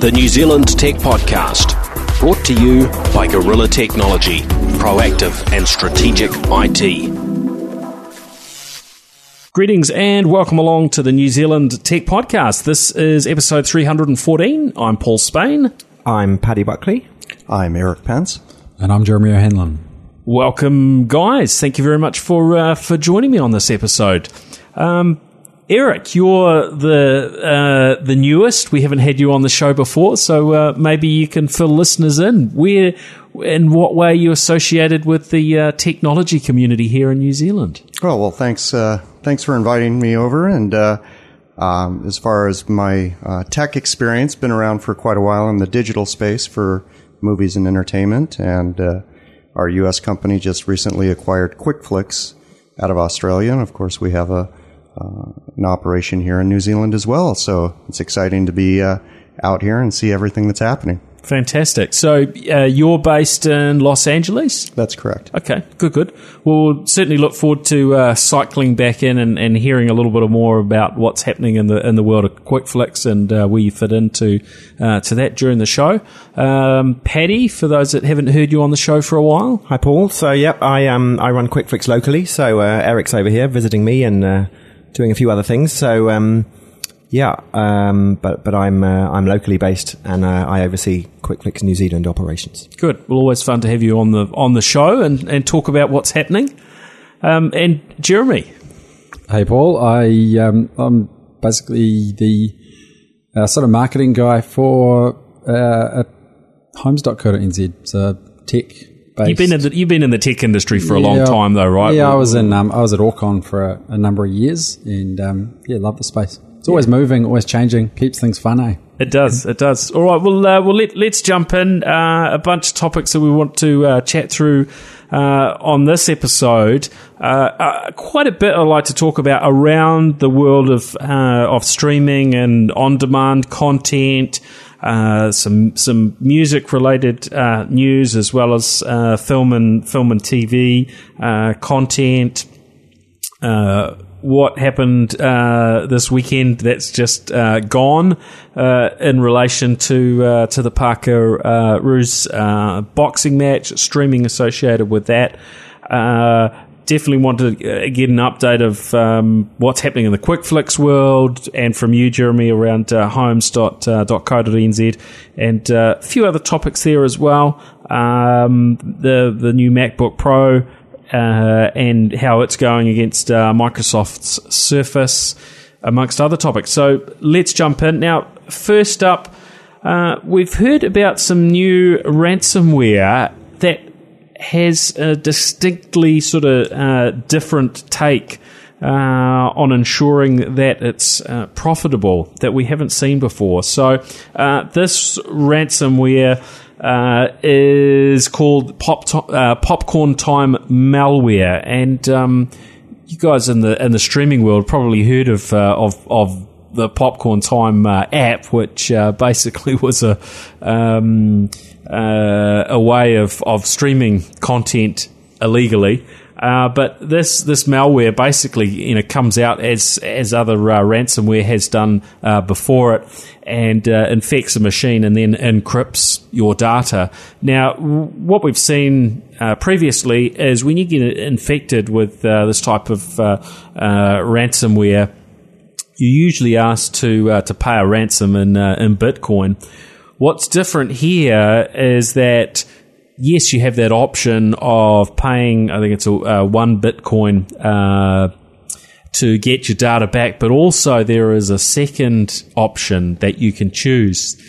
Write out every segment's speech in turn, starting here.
the New Zealand Tech Podcast, brought to you by Gorilla Technology, proactive and strategic IT. Greetings and welcome along to the New Zealand Tech Podcast. This is episode 314. I'm Paul Spain. I'm Paddy Buckley. I'm Erik Pence. And I'm Jeremy O'Hanlon. Welcome, guys. Thank you very much for uh, for joining me on this episode. Um, Erik, you're the uh, the newest. We haven't had you on the show before, so uh, maybe you can fill listeners in. Where, in what way, are you associated with the uh, technology community here in New Zealand? Oh well, thanks. Uh, thanks for inviting me over. And uh, um, as far as my uh, tech experience, been around for quite a while in the digital space for movies and entertainment, and our U.S. company just recently acquired Quickflix out of Australia, and of course we have a an operation here in New Zealand as well. So it's exciting to be uh, out here and see everything that's happening. Fantastic. So uh, you're based in Los Angeles? That's correct. Okay, good, good. Well, we'll certainly look forward to uh, cycling back in and, and, hearing a little bit more about what's happening in the in the world of Quickflix and uh, where you fit into uh, to that during the show. Um, Paddy, for those that haven't heard you on the show for a while. Hi, Paul. So, yep, I um I run Quickflix locally. So uh, Erik's over here visiting me and uh, doing a few other things. So. Um, yeah, um, but but I'm uh, I'm locally based and uh, I oversee Quickflix New Zealand operations. Good. Well, always fun to have you on the on the show and, and talk about what's happening. Um, and Jeremy. Hey, Paul. I um, I'm basically the uh, sort of marketing guy for uh, homes.co.nz. So tech. Based. You've been in the, you've been in the tech industry for a yeah, long time, though, right? Yeah, I was in um, I was at Orcon for a, a number of years, and um, yeah, love the space. It's always yeah. moving, always changing, keeps things fun, eh? It does, it does. All right, well, uh, well let, let's jump in. Uh, a bunch of topics that we want to uh, chat through uh, on this episode. Uh, uh, quite a bit I'd like to talk about around the world of of streaming and on demand content. Some some music related news as well as film and film and TV content what happened uh, this weekend that's just uh, gone uh, in relation to uh, to the Parker uh, uh, boxing match, streaming associated with that. Definitely want to get an update of um, what's happening in the Quickflix world and from you, Jeremy, around homes.co.nz and a few other topics there as well. Um, the the new MacBook Pro uh, and how it's going against uh, Microsoft's Surface, amongst other topics. So let's jump in. Now, first up, uh, we've heard about some new ransomware that has a distinctly sort of uh, different take. Uh, on ensuring that it's uh, profitable that we haven't seen before. So, this ransomware uh, is called Pop to- uh, Popcorn Time Malware, and um, you guys in the in the streaming world probably heard of uh, of of the Popcorn Time uh, app, which uh, basically was a um, uh, a way of of streaming content illegally. Uh, but this this malware basically you know comes out as as other uh, ransomware has done uh, before it, and uh, infects a machine and then encrypts your data. Now, what we've seen uh, previously is when you get infected with uh, this type of ransomware, you're usually asked to to pay a ransom in in Bitcoin. What's different here is that yes, you have that option of paying, I think it's a, uh, one Bitcoin uh, to get your data back, but also there is a second option that you can choose.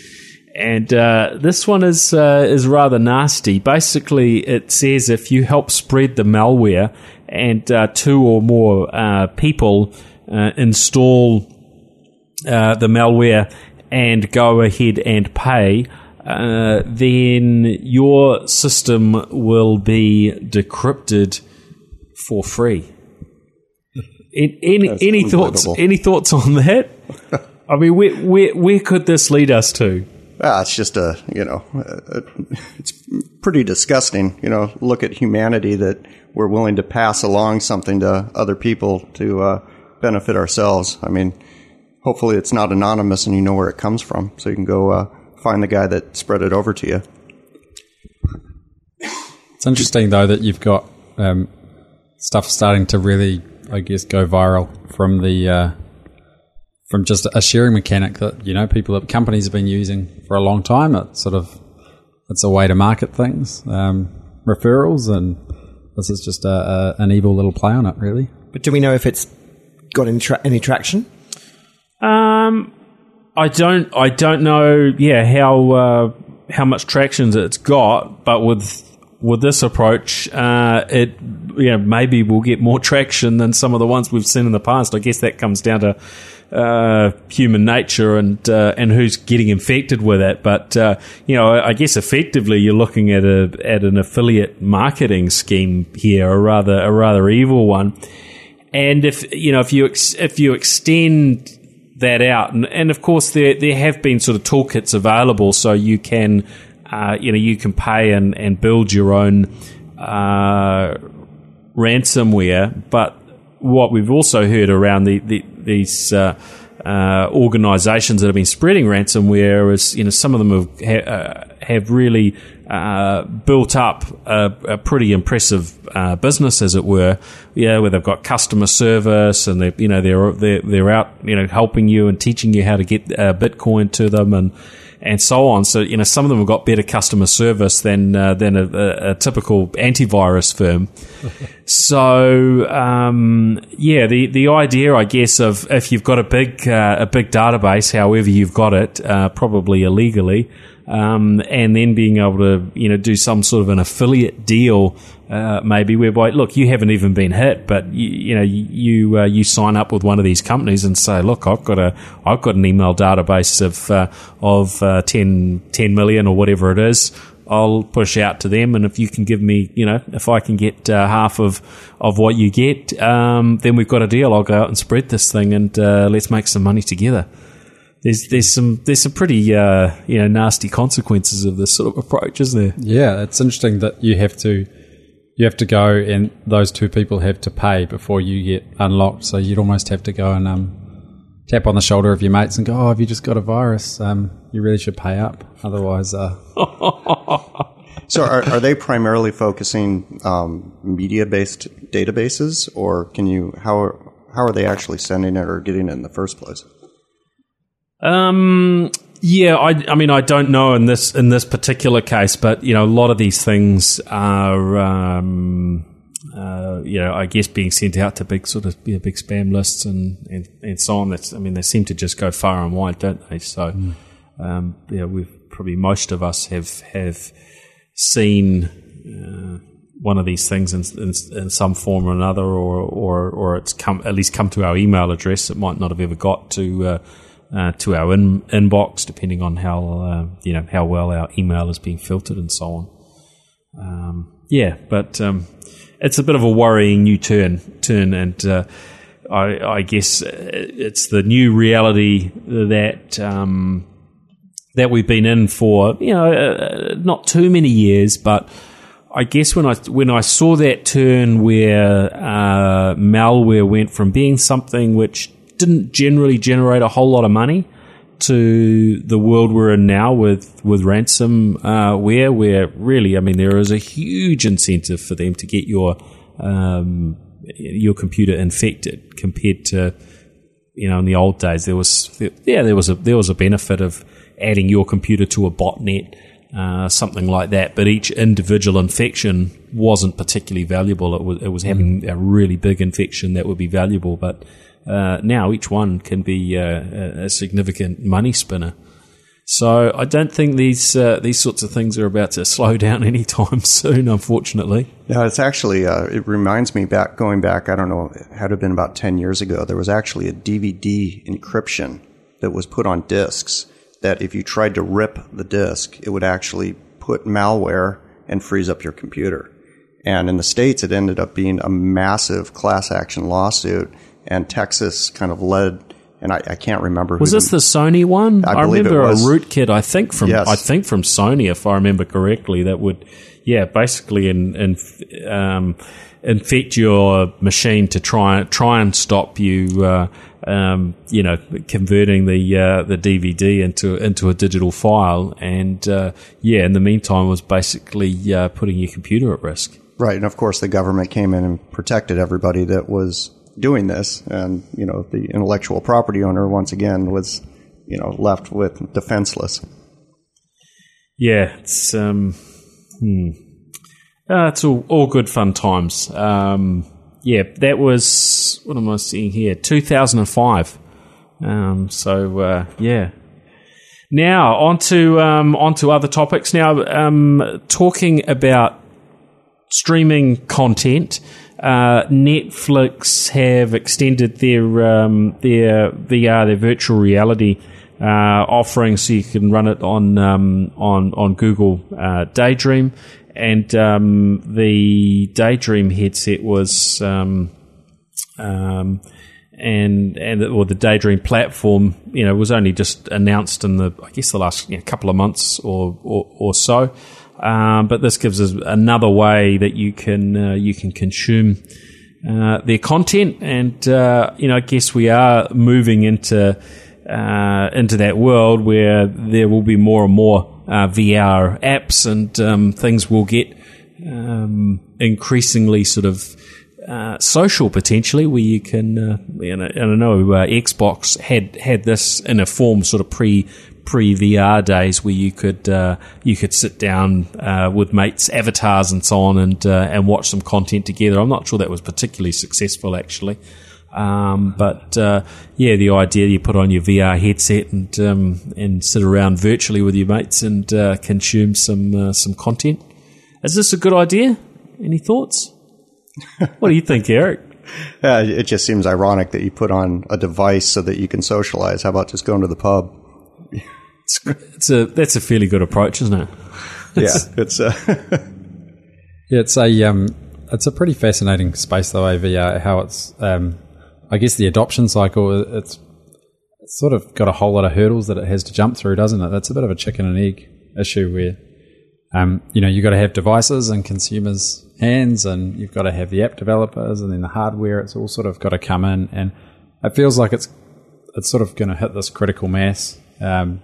And uh, this one is uh, is rather nasty. Basically, it says if you help spread the malware and uh, two or more uh, install the malware and go ahead and pay, uh, then your system will be decrypted for free. any any thoughts? Any thoughts on that? I mean, where, where where could this lead us to? Ah, it's just a you know, a, it's pretty disgusting. You know, look at humanity that we're willing to pass along something to other people to uh, benefit ourselves. I mean, hopefully it's not anonymous and you know where it comes from, so you can go uh, find the guy that spread it over to you. It's interesting though that you've got um, stuff starting to really, I guess, go viral from the uh, from just a sharing mechanic that you know people companies have been using for a long time. It's sort of it's a way to market things, um, referrals, and this is just a, a, an evil little play on it, really. But do we know if it's got any, tra- any traction? Um, I don't. I don't know. Yeah, how uh, how much traction it's got, but with with this approach, uh, it know maybe we'll get more traction than some of the ones we've seen in the past. I guess that comes down to uh, human nature and uh, and who's getting infected with it. But uh, you know, I guess effectively you're looking at a at an affiliate marketing scheme here, a rather a rather evil one. And if you know if you ex- if you extend that out, and, and of course there there have been sort of toolkits available, so you can uh, you know you can pay and, and build your own uh, ransomware. But what we've also heard around the, the these uh, uh, organisations that have been spreading ransomware is you know some of them have ha- uh, have really uh, built up a, a pretty impressive uh, business, as it were. Yeah, where they've got customer service and they you know they're they're they're out you know helping you and teaching you how to get uh, Bitcoin to them and and so on. So you know, some of them have got better customer service than uh, than a, a, a, typical antivirus firm. so um, yeah, the the idea, I guess, of if you've got a big uh, a big database, however you've got it, uh, probably illegally. Um, and then being able to, you know, do some sort of an affiliate deal uh, maybe whereby look you haven't even been hit but you, you know you uh, you sign up with one of these companies and say look I've got a I've got an email database of uh, of uh, 10, 10 million or whatever it is. I'll push out to them and if you can give me you know if I can get uh, half of of what you get um, then we've got a deal. I'll go out and spread this thing and uh, let's make some money together there's there's some there's some pretty uh, you know nasty consequences of this sort of approach, isn't there? Yeah, it's interesting that you have to you have to go and those two people have to pay before you get unlocked. So you'd almost have to go and um, tap on the shoulder of your mates and go, "Oh, have you just got a virus? Um, you really should pay up, otherwise." Uh... so, are, are, they primarily focusing um, media-based databases, or can you how how are they actually sending it or getting it in the first place? Um, yeah, I, I mean, I don't know in this in this particular case, but you know, a lot of these things are, um, uh, you know, I guess being sent out to big sort of you know, big spam lists and, and, and so on. That's, I mean, they seem to just go far and wide, don't they? So, mm. um, yeah, we've probably most of us have have seen. Uh, one of these things in, in, in, some form or another, or, or or it's come at least come to our email address. It might not have ever got to uh, uh, to our in, inbox, depending on how uh, you know how well our email is being filtered and so on. Um, yeah, but um, it's a bit of a worrying new turn turn, and uh, I, I, guess it's the new reality that. Um, that we've been in for you know uh, not too many years, but I guess when I when I saw that turn where uh, malware went from being something which didn't generally generate a whole lot of money to the world we're in now with with ransomware, uh, where really, I mean, there is a huge incentive for them to get your um, your computer infected compared to you know in the old days. There was yeah, there was a there was a benefit of adding your computer to a botnet. Uh, something like that, but each individual infection wasn't particularly valuable. It was, it was having a really big infection that would be valuable, but uh, now each one can be uh, a significant money spinner. So I don't think these uh, these sorts of things are about to slow down anytime soon. Unfortunately, no. It's actually uh, it reminds me back going back. I don't know. It had have been about ten years ago. There was actually a DVD encryption that was put on discs. That if you tried to rip the disk, it would actually put malware and freeze up your computer. And in the states, it ended up being a massive class action lawsuit and Texas kind of led. And I, I can't remember. Was this the Sony one? I, I remember a rootkit. I think from yes. I think from Sony, if I remember correctly, that would yeah basically in, in um, infect your machine to try try and stop you uh, um, you know, converting the uh, the DVD into into a digital file, and uh, yeah, in the meantime, was basically uh, putting your computer at risk. Right, and of course, the government came in and protected everybody that was doing this, and you know, the intellectual property owner once again was, you know, left with defenseless. Yeah, it's um, hmm. Uh, it's all, all good fun times. Um, yeah, that was what am I seeing here? 2005. Um, so uh, yeah. Now on to um, on to other topics. Now um, talking about streaming content. Uh, Netflix have extended their um, their VR, their virtual reality uh, offering, so you can run it on um, on on Google uh, Daydream and um, the Daydream headset was, um, um, and and or the Daydream platform, you know, was only just announced in the I guess the last you know, couple of months or or, or so. Um, but this gives us another way that you can uh, you can consume uh, their content, and uh, you know, I guess we are moving into uh, into that world where there will be more and more uh, VR apps and um, things will get um, increasingly sort of social potentially, where you can, uh, you know, I know, Xbox had had this in a form sort of pre pre VR days where you could uh, you could sit down uh, with mates, avatars, and so on, and uh, and watch some content together. I'm not sure that was particularly successful actually. Um, but uh, yeah, the idea you put on your VR headset and um, and sit around virtually with your mates and uh, consume some uh, some content. Is this a good idea? Any thoughts? what do you think, Erik? Yeah, it just seems ironic that you put on a device so that you can socialize. How about just going to the pub? It's, it's a that's a fairly good approach, isn't it? It's, yeah, it's uh, yeah, it's a um, it's a pretty fascinating space though. VR, how it's um, I guess the adoption cycle it's it's sort of got a whole lot of hurdles that it has to jump through, doesn't it? That's a bit of a chicken and egg issue where um, you know you've got to have devices in consumers' hands, and you've got to have the app developers, and then the hardware. It's all sort of got to come in, and it feels like it's it's sort of going to hit this critical mass um,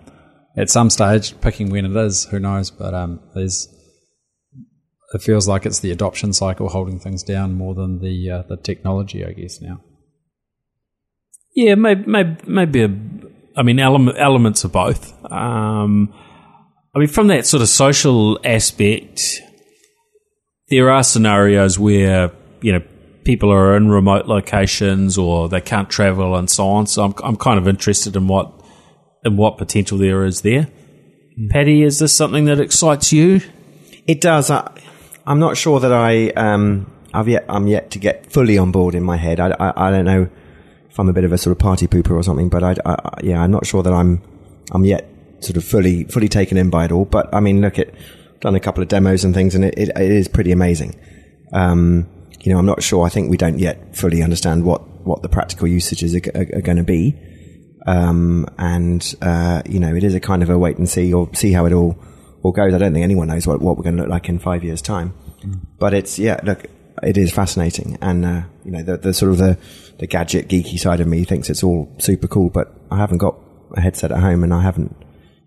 at some stage. Picking when it is, who knows? But um, there's it feels like it's the adoption cycle holding things down more than the uh, the technology, I guess now. Yeah, maybe, maybe, a, I mean, element, elements of both. Um, I mean, from that sort of social aspect, there are scenarios where, you know, people are in remote locations or they can't travel and so on. So I'm, I'm kind of interested in what, in what potential there is there. Paddy, is this something that excites you? It does. I, am not sure that I, um, I've yet, I'm yet to get fully on board in my head. I, I, I don't know if I'm a bit of a sort of party pooper or something. But I, I, yeah, I'm not sure that I'm I'm yet sort of fully fully taken in by it all. But I mean, look, at done a couple of demos and things, and it, it, it is pretty amazing. Um, you know, I'm not sure. I think we don't yet fully understand what what the practical usages are, are going to be. Um, and uh, you know, it is a kind of a wait and see or see how it all all goes. I don't think anyone knows what, what we're going to look like in five years' time. Mm. But it's yeah, look, it is fascinating, and uh, you know, the, the sort of the the gadget geeky side of me thinks it's all super cool, but I haven't got a headset at home and I haven't,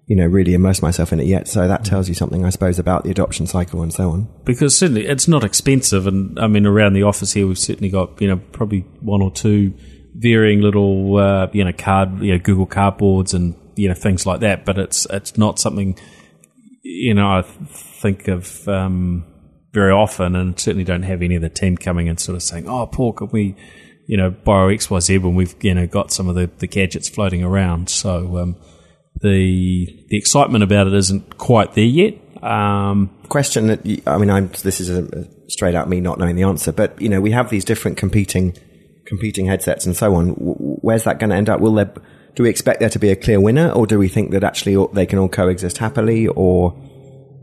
you know, really immersed myself in it yet. So that tells you something, I suppose, about the adoption cycle and so on. Because certainly it's not expensive, and I mean, around the office here, we've certainly got you know probably one or two varying little uh, you know card, you know, Google cardboards and you know things like that. But it's it's not something you know I think of. Um, very often, and certainly don't have any of the team coming and sort of saying, "Oh, Paul, can we, you know, borrow X, Y, Z when we've you know got some of the, the gadgets floating around. So um, the the excitement about it isn't quite there yet. Um, Question that I mean, I'm, this is a, straight out me not knowing the answer, but you know, we have these different competing competing headsets and so on. Where's that going to end up? Will there do we expect there to be a clear winner, or do we think that actually they can all coexist happily, or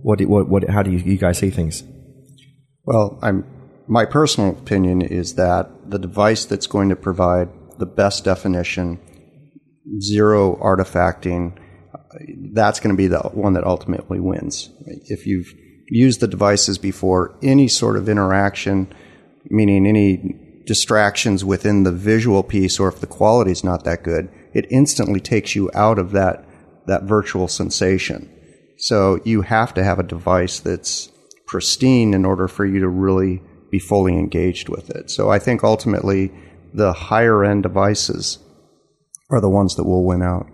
what? What? what how do you, you guys see things? Well, I'm my personal opinion is that the device that's going to provide the best definition, zero artifacting, that's going to be the one that ultimately wins. If you've used the devices before, any sort of interaction, meaning any distractions within the visual piece or if the quality is not that good, it instantly takes you out of that, that virtual sensation. So you have to have a device that's pristine in order for you to really be fully engaged with it. So I think ultimately the higher end devices are the ones that will win out.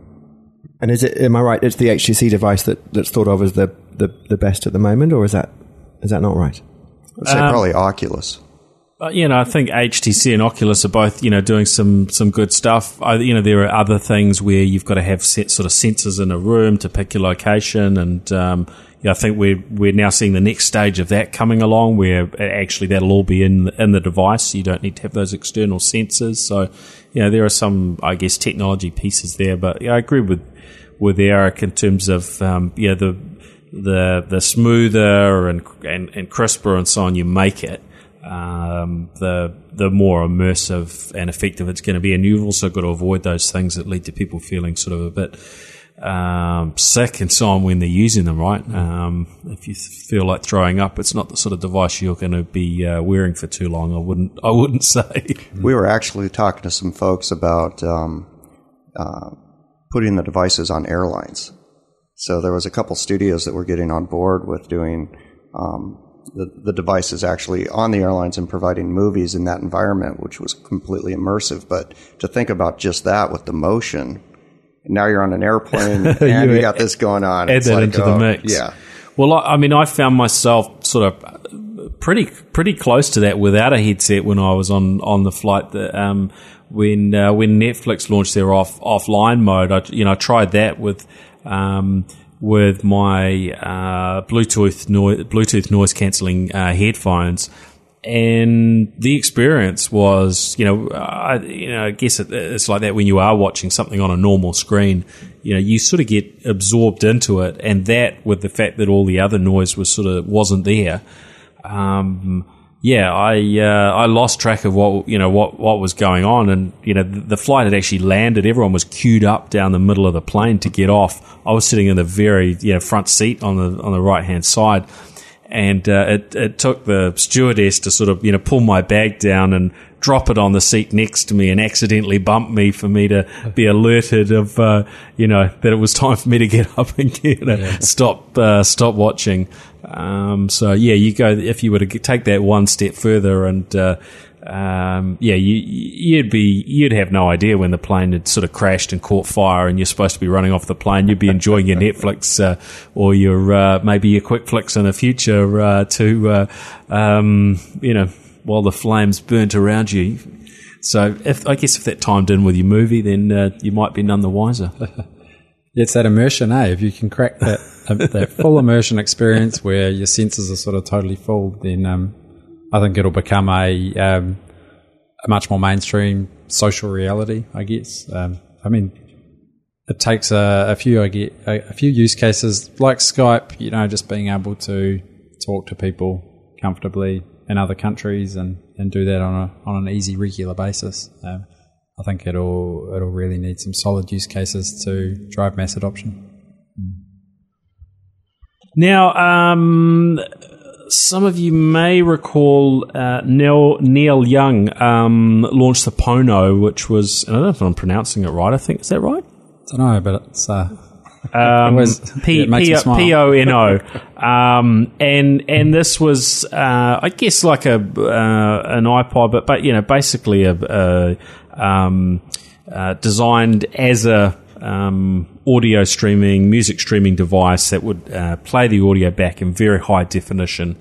And is it? Am I right? It's the HTC device that, that's thought of as the, the, the best at the moment, or is that is that not right? I'd say um, probably Oculus. Uh, you know, I think HTC and Oculus are both, you know, doing some some good stuff. I, you know, there are other things where you've got to have set sort of sensors in a room to pick your location, and um, yeah, I think we're we're now seeing the next stage of that coming along, where actually that'll all be in in the device. You don't need to have those external sensors. So, you know, there are some, I guess, technology pieces there. But yeah, I agree with with Erik in terms of um, yeah the the the smoother and, and and crisper and so on you make it. Um, the the more immersive and effective it's going to be, and you've also got to avoid those things that lead to people feeling sort of a bit um, sick and so on when they're using them, right? Um, if you feel like throwing up, it's not the sort of device you're going to be uh, wearing for too long. I wouldn't. I wouldn't say. We were actually talking to some folks about um, uh, putting the devices on airlines. So there was a couple studios that were getting on board with doing um, the, the devices actually on the airlines and providing movies in that environment, which was completely immersive. But to think about just that with the motion now you're on an airplane and you, got this going on. Add It's that like, into oh, the mix. Yeah. Well, I, I mean, I found myself sort of pretty pretty close to that without a headset when I was on on the flight. That um, when uh, when Netflix launched their off offline mode, I you know I tried that with. Um, with my uh, Bluetooth noise, Bluetooth noise cancelling uh, headphones, and the experience was, you know, I, you know, I guess it, it's like that when you are watching something on a normal screen. You know, you sort of get absorbed into it, and that with the fact that all the other noise was sort of wasn't there. Um, yeah, I uh, I lost track of what you know what what was going on, and you know the, the flight had actually landed. Everyone was queued up down the middle of the plane to get off. I was sitting in the very you know front seat on the on the right hand side and uh, it, it took the stewardess to sort of you know pull my bag down and drop it on the seat next to me and accidentally bump me for me to be alerted of uh, you know that it was time for me to get up and get, you know, yeah. stop uh, stop watching. Um, so yeah, you go if you were to take that one step further and uh, um, yeah, you, you'd be you'd have no idea when the plane had sort of crashed and caught fire, and you're supposed to be running off the plane. You'd be enjoying your Netflix uh, or your uh, maybe your Quickflix in the future uh, to uh, um, you know while the flames burnt around you. So, if I guess if that timed in with your movie, then uh, you might be none the wiser. it's that immersion, eh? If you can crack that that full immersion experience where your senses are sort of totally full, then um, I think it'll become a um, a much more mainstream social reality. I guess. Um, I mean, it takes a, a few I get a, a, few use cases like Skype. You know, just being able to talk to people comfortably in other countries and, and do that on a on an easy regular basis. Um, I think it'll it'll really need some solid use cases to drive mass adoption. Now, um, some of you may recall uh, Neil, Neil Young um, launched the Pono, which was I don't know if I'm pronouncing it right. I think is that right? I don't know, but it's uh, um, P O N O, um, and and this was uh, I guess like a uh, an iPod, but but you know basically a, a um, uh, designed as a um, audio streaming, music streaming device that would uh, play the audio back in very high definition.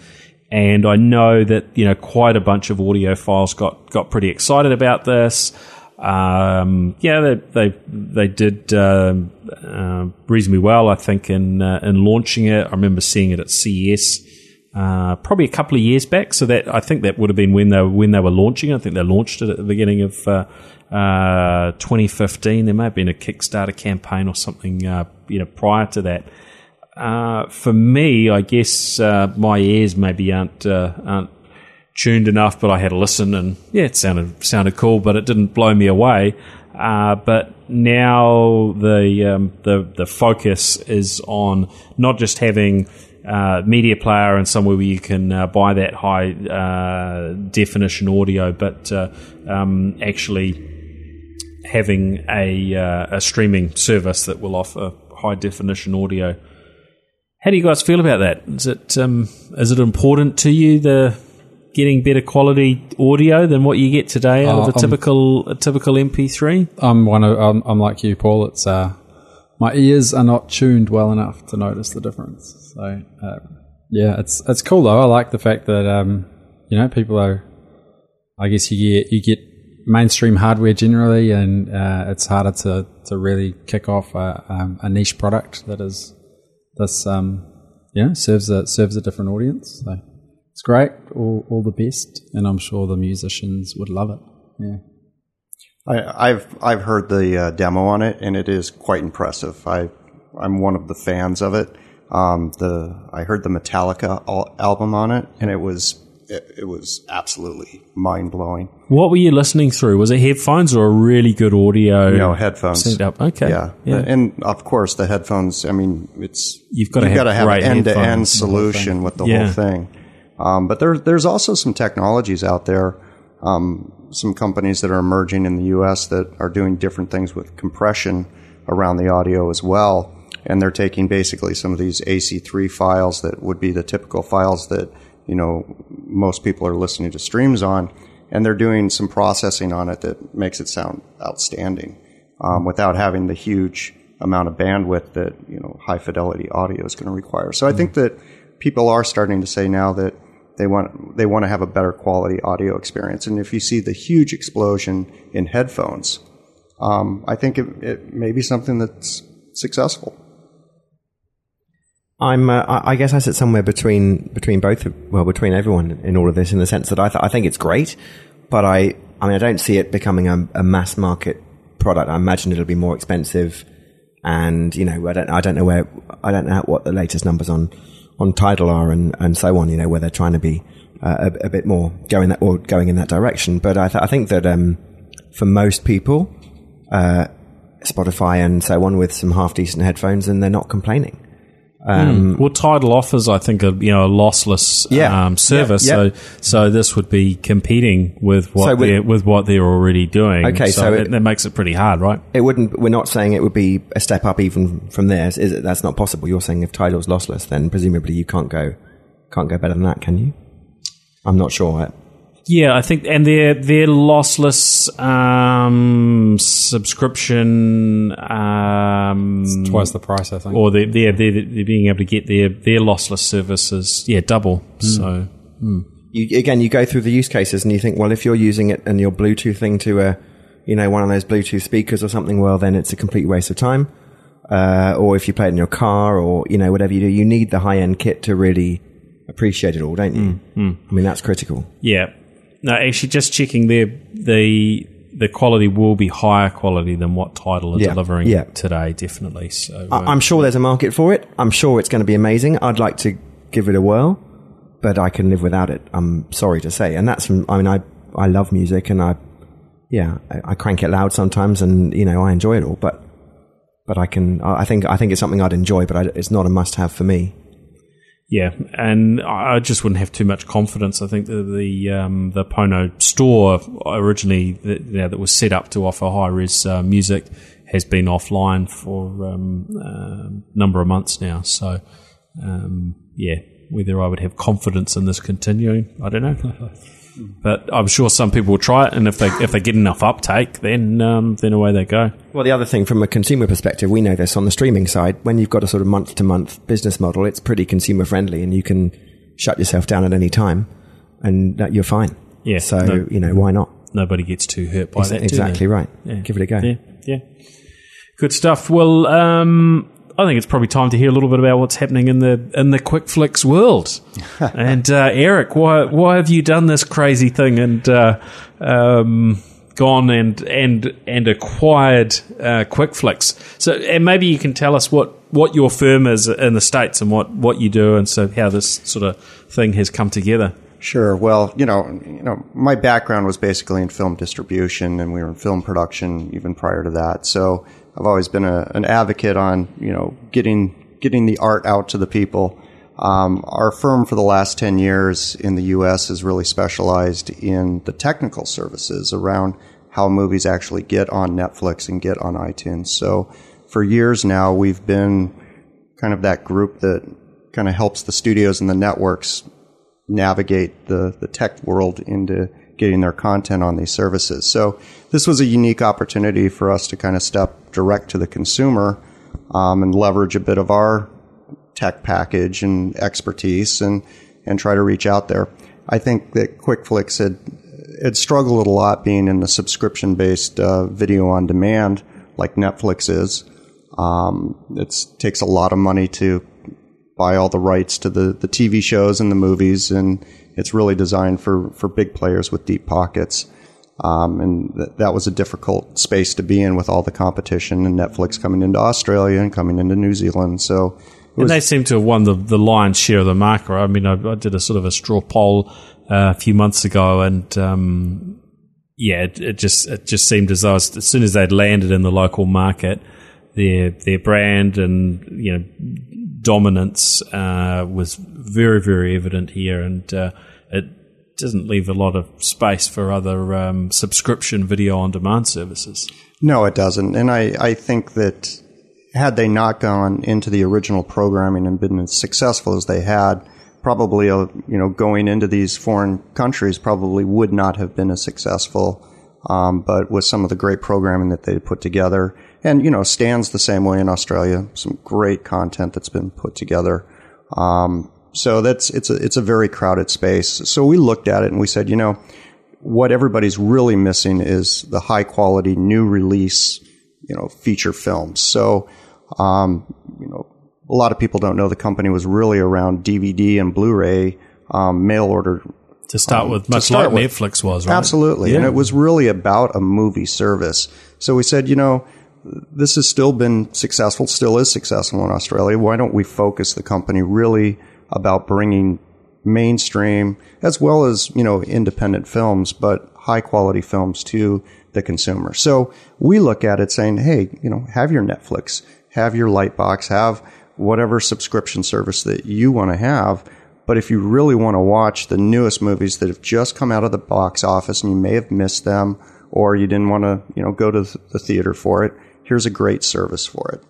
And I know that you know quite a bunch of audiophiles got got pretty excited about this. Um, yeah, they they, they did uh, uh, reasonably well, I think, in uh, in launching it. I remember seeing it at CES. Uh, probably a couple of years back, so that I think that would have been when they were, when they were launching. I think they launched it at the beginning of uh, uh, 2015. There may have been a Kickstarter campaign or something, uh, you know, prior to that. Uh, for me, I guess uh, my ears maybe aren't aren't tuned enough, but I had a listen and yeah, it sounded sounded cool, but it didn't blow me away. Uh, but now the um, the the focus is on not just having uh, media player and somewhere where you can uh, buy that high uh, definition audio, but uh, um, actually having a, uh, a streaming service that will offer high definition audio. How do you guys feel about that? Is it um, is it important to you the getting better quality audio than what you get today out of a um, typical a typical MP3? I'm one of I'm, I'm like you, Paul. It's uh, my ears are not tuned well enough to notice the difference. So uh, yeah, it's it's cool though. I like the fact that um, you know people are. I guess you get you get mainstream hardware generally, and uh, it's harder to to really kick off a, um, a niche product that is this um, you know serves a serves a different audience. So it's great, all all the best, and I'm sure the musicians would love it. Yeah. I, I've I've heard the uh, demo on it, and it is quite impressive. I I'm one of the fans of it. Um, the I heard the Metallica al- album on it, and it was it, it was absolutely mind blowing. What were you listening through? Was it headphones or a really good audio? You know, headphones. Set up. Okay. Yeah. and of course the headphones. I mean, it's You've gotta have gotta have great an end to end solution with the Yeah. whole thing. Um, but there, there's also some technologies out there. Um, some companies that are emerging in the U.S. that are doing different things with compression around the audio as well. And they're taking basically some of these AC3 files that would be the typical files that you know most people are listening to streams on, and they're doing some processing on it that makes it sound outstanding um, without having the huge amount of bandwidth that you know high fidelity audio is going to require. So I think that people are starting to say now that they want they want to have a better quality audio experience. And if you see the huge explosion in headphones, um, I think it, it may be something that's successful. I'm. Uh, I guess I sit somewhere between between both. Well, between everyone in all of this, in the sense that I, th- I think it's great, but I. I mean, I don't see it becoming a, a mass market product. I imagine it'll be more expensive, and you know, I don't. I don't know where. I don't know what the latest numbers on on Tidal are, and and so on. You know, where they're trying to be uh, a, a bit more going that or going in that direction. But I, th- I think that um, for most people, uh, Spotify and so on, with some half decent headphones, and they're not complaining. Well, Tidal offers, I think, a you know a lossless Yeah. um, service. Yeah, yeah. So so this would be competing with what So with- they're with what they're already doing. Okay, so it, it- that makes it pretty hard, right? It wouldn't. We're not saying it would be a step up even from there. Is it? That's not possible. You're saying if Tidal's lossless, then presumably you can't go, can't go better than that, can you? I'm not sure. Yeah, I think, and their their lossless um, subscription, um, Twice the price, I think. or they're, they're, they're, they're being able to get their their lossless services, yeah, double. So You, again, you go through the use cases and you think, well, if you're using it and you're Bluetoothing to a, you know, one of those Bluetooth speakers or something, well, then it's a complete waste of time. Uh, or if you play it in your car or, you know, whatever you do, you need the high end kit to really appreciate it all, don't you? Mm, I mean, that's critical. yeah, no, actually, just checking their the the quality will be higher quality than what Tidal are Yeah, delivering yeah. today, definitely. So I- uh, I'm sure there's a market for it. I'm sure it's going to be amazing. I'd like to give it a whirl, but I can live without it. I'm sorry to say. And that's from, I mean, I, I love music and I, yeah, I, I crank it loud sometimes and, you know, I enjoy it all, but, but I can, I I think, I think it's something I'd enjoy, but I, it's not a must have for me. Yeah, and I just wouldn't have too much confidence. I think the the, um, the Pono store originally that, you know, that was set up to offer high res uh, music has been offline for um, a number of months now. So, um, yeah, whether I would have confidence in this continuing, I don't know. but I'm sure some people will try it, and if they if they get enough uptake, then um, then away they go. Well, the other thing from a consumer perspective, we know this on the streaming side, when you've got a sort of month to month business model, it's pretty consumer friendly and you can shut yourself down at any time and that you're fine. Yeah, So, no- you know, why not? Nobody gets too hurt by Ex- that. exactly right. Yeah. Give it a go. Yeah, yeah. Good stuff. Well, um, I think it's probably time to hear a little bit about what's happening in the in the Quickflix world. and uh, Erik, why why have you done this crazy thing and uh, um, gone and and and acquired uh, Quickflix? So, and maybe you can tell us what. What your firm is in the states and what, what you do, and so how this sort of thing has come together. Sure. Well, you know, you know, my background was basically in film distribution, and we were in film production even prior to that. So I've always been a, an advocate on you know getting getting the art out to the people. Um, our firm for the last 10 years in the U.S. has really specialized in the technical services around how movies actually get on Netflix and get on iTunes. So for years now, we've been kind of that group that kind of helps the studios and the networks navigate the, the tech world into getting their content on these services. So this was a unique opportunity for us to kind of step direct to the consumer um, and leverage a bit of our tech package and expertise and, and try to reach out there. I think that Quickflix had, had struggled a lot being in the subscription based uh, video on demand like Netflix is. Um, it takes a lot of money to buy all the rights to the, the TV shows and the movies, and it's really designed for, for big players with deep pockets. Um, and th- that was a difficult space to be in with all the competition and Netflix coming into Australia and coming into New Zealand. So, and they seem to have won the, the lion's share of the market. I mean, I, I did a sort of a straw poll uh, a few months ago, and um, yeah, it, it, just it just seemed as though as soon as they'd landed in the local market, their their brand and you know dominance uh, was very very evident here, and uh, it doesn't leave a lot of space for other um, subscription video on demand services. No, it doesn't, and I I think that had they not gone into the original programming and been as successful as they had, probably uh, you know going into these foreign countries probably would not have been as successful. Um, but with some of the great programming that they put together, and you know, stands the same way in Australia. Some great content that's been put together. Um, so that's it's a it's a very crowded space. So we looked at it and we said, you know, what everybody's really missing is the high quality new release, you know, feature films. So, um, you know, a lot of people don't know the company was really around DVD and Blu-ray um, mail order to start um, with, much start like with. Netflix was, right? Absolutely, yeah. and it was really about a movie service. So we said, you know, this has still been successful, still is successful in Australia. Why don't we focus the company really about bringing mainstream as well as you know independent films, but high quality films to the consumer? So we look at it saying, hey, you know, have your Netflix, have your Lightbox, have whatever subscription service that you want to have. But if you really want to watch the newest movies that have just come out of the box office and you may have missed them or you didn't want to, you know, go to the theater for it, here's a great service for it.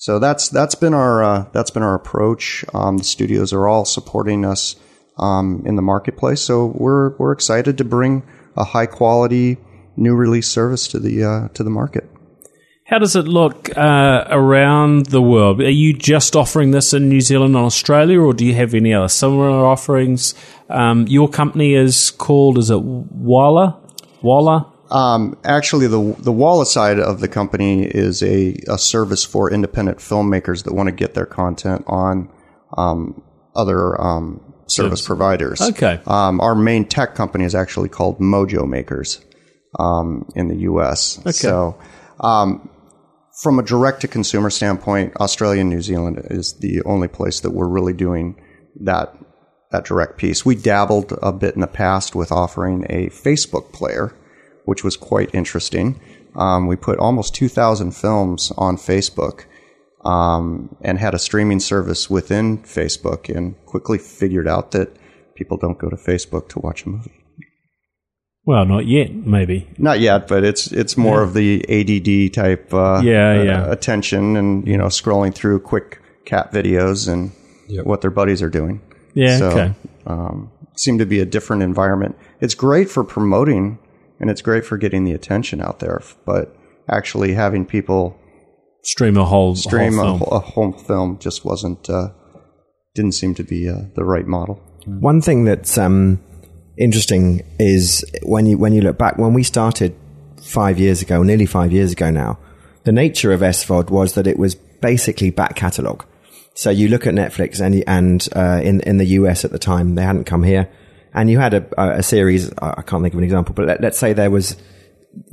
So that's that's been our uh, that's been our approach. Um, the studios are all supporting us um, in the marketplace, so we're we're excited to bring a high quality new release service to the uh, to the market. How does it look uh, around the world? Are you just offering this in New Zealand and Australia, or do you have any other similar offerings? Um, your company is called, is it Wala? Wala? Um, actually, the the Wala side of the company is a, a service for independent filmmakers that want to get their content on um, other um, service providers. Okay. Um, our main tech company is actually called Mojo Makers um, in the U.S. Okay. So, um, from a direct to consumer standpoint, Australia and New Zealand is the only place that we're really doing that that direct piece. We dabbled a bit in the past with offering a Facebook player which was quite interesting. Um, we put almost 2,000 films on Facebook um, and had a streaming service within Facebook and quickly figured out that people don't go to Facebook to watch a movie. Well, not yet, maybe. Not yet, but it's it's more yeah. of the ADD type uh, yeah, yeah. Uh, attention and you know scrolling through quick cat videos and yep. what their buddies are doing. Yeah, so, okay. Um, seem to be a different environment. It's great for promoting and it's great for getting the attention out there. But actually having people stream a whole stream a, whole film. A, a whole film just wasn't uh, didn't seem to be uh, the right model. One thing that's um, interesting is when you when you look back when we started five years ago, nearly five years ago now, the nature of SVOD was that it was basically back catalogue. So you look at Netflix and and uh, in in the US at the time they hadn't come here and you had a, a series, I can't think of an example, but let, us say there was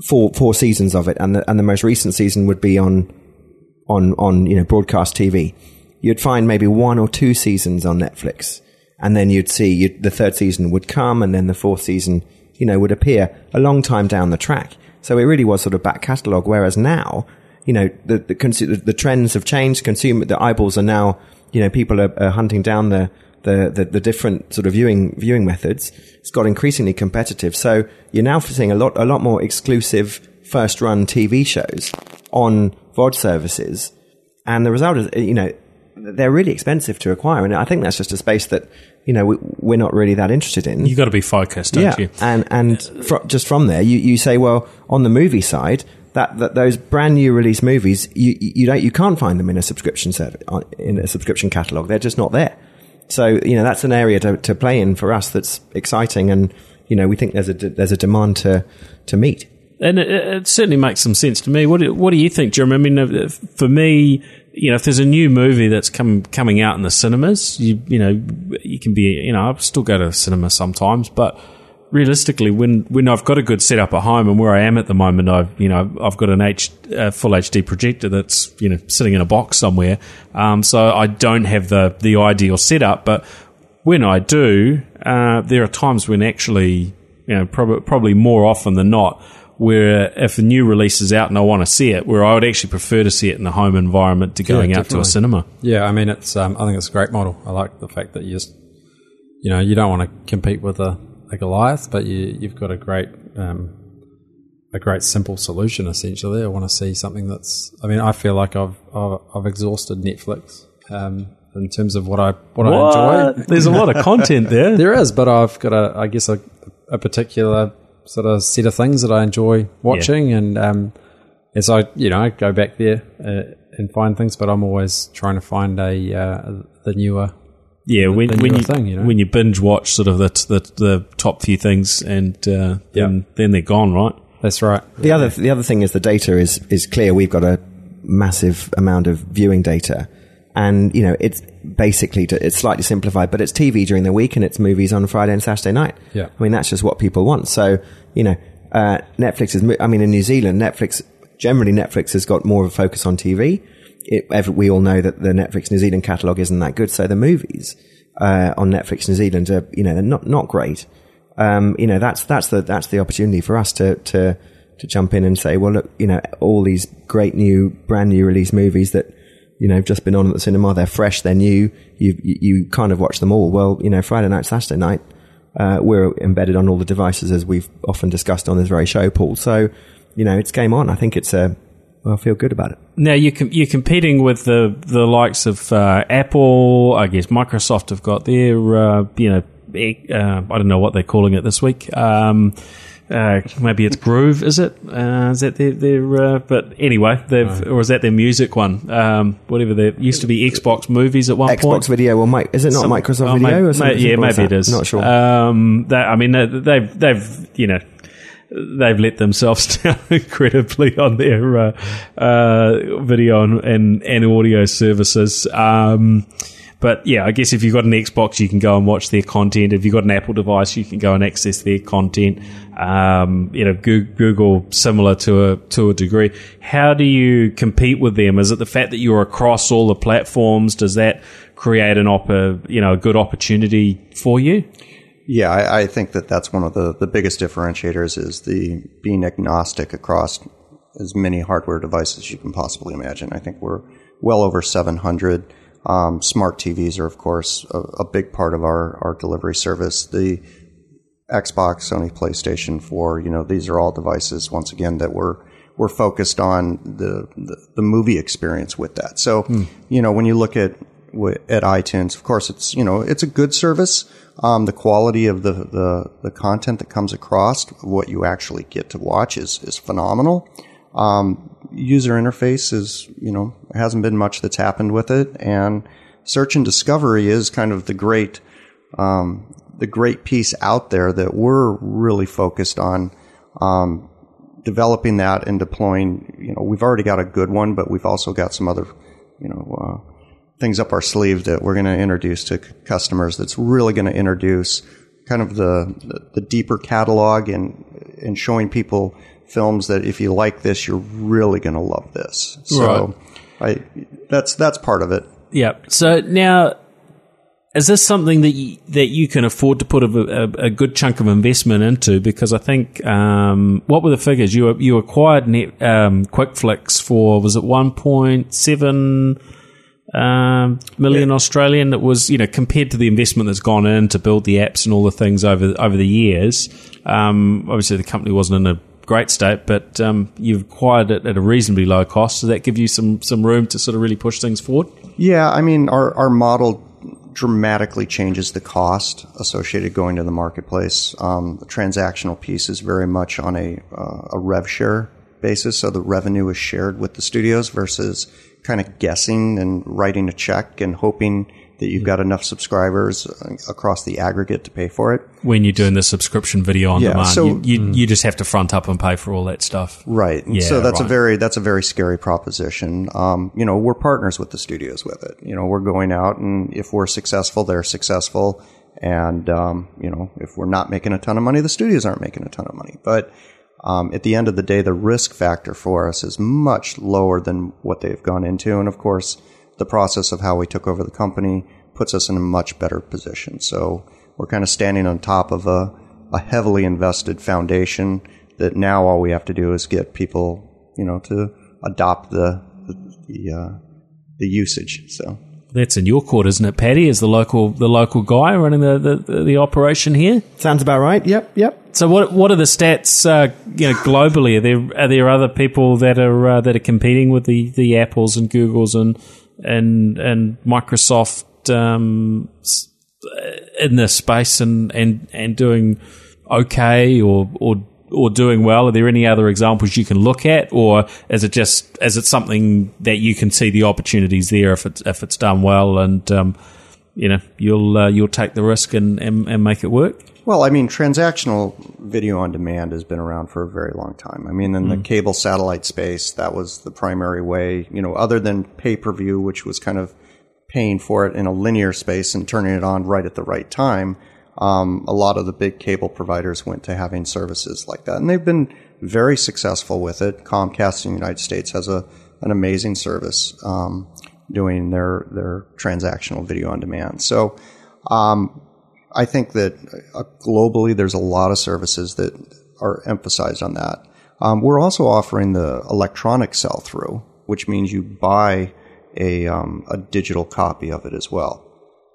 four four seasons of it, and the, and the most recent season would be on on on you know broadcast TV. You'd find maybe one or two seasons on Netflix, and then you'd see you'd, the third season would come, and then the fourth season, you know, would appear a long time down the track. So it really was sort of back catalogue. Whereas now, you know, the the, the, trends have changed. Consumer the eyeballs are now you know, people are, are hunting down the, the, the, the different sort of viewing, viewing methods. It's got increasingly competitive. So you're now seeing a lot, a lot more exclusive first run TV shows on VOD services. And the result is, you know, they're really expensive to acquire. And I think that's just a space that, you know, we, we're not really that interested in. You've got to be focused, don't yeah. you? And, and fro- just from there, you, you say, well, on the movie side, that, that those brand new release movies, you, you don't, you can't find them in a subscription service, in a subscription catalog. They're just not there. So, you know, that's an area to, to play in for us that's exciting. And, you know, we think there's a, there's a demand to, to meet. And it, it certainly makes some sense to me. What do, what do you think, Jeremy? I mean, uh, for me, you know, if there's a new movie that's come coming out in the cinemas, you you know, you can be, you know, I still go to cinema sometimes, but realistically, when when I've got a good setup at home and where I am at the moment, I've you know I've got an H uh, full HD projector that's you know sitting in a box somewhere, um, so I don't have the the ideal setup, but when I do, uh, there are times when actually, you know, prob- probably more often than not, where if a new release is out and I want to see it, where I would actually prefer to see it in the home environment to going out to a cinema. Yeah, I mean, it's. Um, I think it's a great model. I like the fact that you just, you know, you don't want to compete with a, a Goliath, but you, you've got a great, um, a great simple solution. Essentially, I want to see something that's. I mean, I feel like I've I've, I've exhausted Netflix um, in terms of what I what, I enjoy. There's a lot of content there. There is, but I've got a, I guess, a, a particular sort of set of things that I enjoy watching, and um, and so I, you know, I go back there uh, and find things, but I'm always trying to find a uh, the newer. Yeah, when, the when you thing, you know? when you binge watch sort of the the, the top few things, and uh, then then they're gone, right? That's right. The other the other thing is the data is is clear. We've got a massive amount of viewing data, and you know it's basically to, it's slightly simplified, but it's TV during the week and it's movies on Friday and Saturday night. Yeah. I mean that's just what people want. So you know, uh, Netflix is. I mean, in New Zealand, Netflix generally Netflix has got more of a focus on TV. It, every, we all know that the Netflix New Zealand catalog isn't that good, so the movies uh, on Netflix New Zealand are you know they're not not great. Um, you know that's that's the that's the opportunity for us to to to jump in and say, well, look, you know, all these great new, brand new release movies that you know have just been on at the cinema, they're fresh, they're new. You you, kind of watch them all. Well, you know, Friday night, Saturday night, uh, we're embedded on all the devices as we've often discussed on this very show, Paul. So you know, it's game on. I think it's a. I feel good about it. Now you com- you're competing with the the likes of uh, Apple. I guess Microsoft have got their uh, you know uh, I don't know what they're calling it this week. Um, uh, maybe it's Groove, is it? Uh, is that their, their uh, but anyway, they've or is that their music one? Um, whatever they used to be Xbox movies at one Xbox point. Xbox Video, well, Mike, is it not Some- Microsoft oh, Video may- or something? may- yeah, maybe it is. Not sure. Um, that, I mean, they- they've they've you know they've let themselves down incredibly on their uh, uh, video and, and and audio services. Um, but yeah, I guess if you've got an Xbox, you can go and watch their content. If you've got an Apple device, you can go and access their content. Um, you know, Goo- Google similar to a to a degree. How do you compete with them? Is it the fact that you're across all the platforms? Does that create an op- you know a good opportunity for you? Yeah, I, I think that that's one of the, the biggest differentiators is the being agnostic across as many hardware devices as you can possibly imagine. I think we're well over 700. Um, smart TVs are, of course, a, a big part of our, our delivery service. The Xbox, Sony PlayStation 4, you know, these are all devices, once again, that we're, we're focused on the, the, the movie experience with that. So, you know, when you look at, at iTunes, of course, it's, you know, it's a good service. Um, the quality of the, the, the content that comes across, what you actually get to watch is, is phenomenal. Um, user interface is, you know, hasn't been much that's happened with it. And search and discovery is kind of the great, um, the great piece out there that we're really focused on, um, developing that and deploying. You know, we've already got a good one, but we've also got some other, you know, uh, things up our sleeve that we're going to introduce to c- customers. That's really going to introduce kind of the, the deeper catalog and and showing people films that if you like this, you're really going to love this. So, I that's that's part of it. Yeah. So now, is this something that you, that you can afford to put a, a, a good chunk of investment into? Because I think um, what were the figures you you acquired net, um, Quickflix for? Was it one point seven um, million Australian. That was you know compared to the investment that's gone in to build the apps and all the things over over the years. Um, obviously, the company wasn't in a great state, but um, you've acquired it at a reasonably low cost. Does that give you some some room to sort of really push things forward? Yeah, I mean, our, our model dramatically changes the cost associated going to the marketplace. Um, the transactional piece is very much on a, uh, a rev share basis, so the revenue is shared with the studios versus kind of guessing and writing a check and hoping that you've got enough subscribers uh, across the aggregate to pay for it. When you're doing the subscription video on Yeah, demand, so- you, you, you just have to front up and pay for all that stuff. Right. Yeah, so that's right. a very that's a very scary proposition. Um, you know, we're partners with the studios with it. You know, we're going out and if we're successful, they're successful. And um, you know, if we're not making a ton of money, the studios aren't making a ton of money. But um, at the end of the day, the risk factor for us is much lower than what they've gone into. And of course, the process of how we took over the company puts us in a much better position. So we're kind of standing on top of a, a heavily invested foundation that now all we have to do is get people, you know, to adopt the the the, uh, the usage. So That's in your court, isn't it, Paddy? Is the local the local guy running the, the, the operation here? Sounds about right. Yep, yep. So what what are the stats? Uh, you know, globally, are there are there other people that are uh, that are competing with the, the Apples and Googles and and and Microsoft um, in this space and, and, and doing okay or or or doing well? Are there any other examples you can look at, or is it just is it something that you can see the opportunities there if it's if it's done well and um, you know you'll uh, you'll take the risk and, and, and make it work? Well, I mean, transactional video on demand has been around for a very long time. I mean, in the cable satellite space, that was the primary way, you know, other than pay per view, which was kind of paying for it in a linear space and turning it on right at the right time. Um, a lot of the big cable providers went to having services like that, and they've been very successful with it. Comcast in the United States has a an amazing service um, doing their their transactional video on demand. So. Um, I think that uh, globally there's a lot of services that are emphasized on that. Um, we're also offering the electronic sell through, which means you buy a, um, a digital copy of it as well,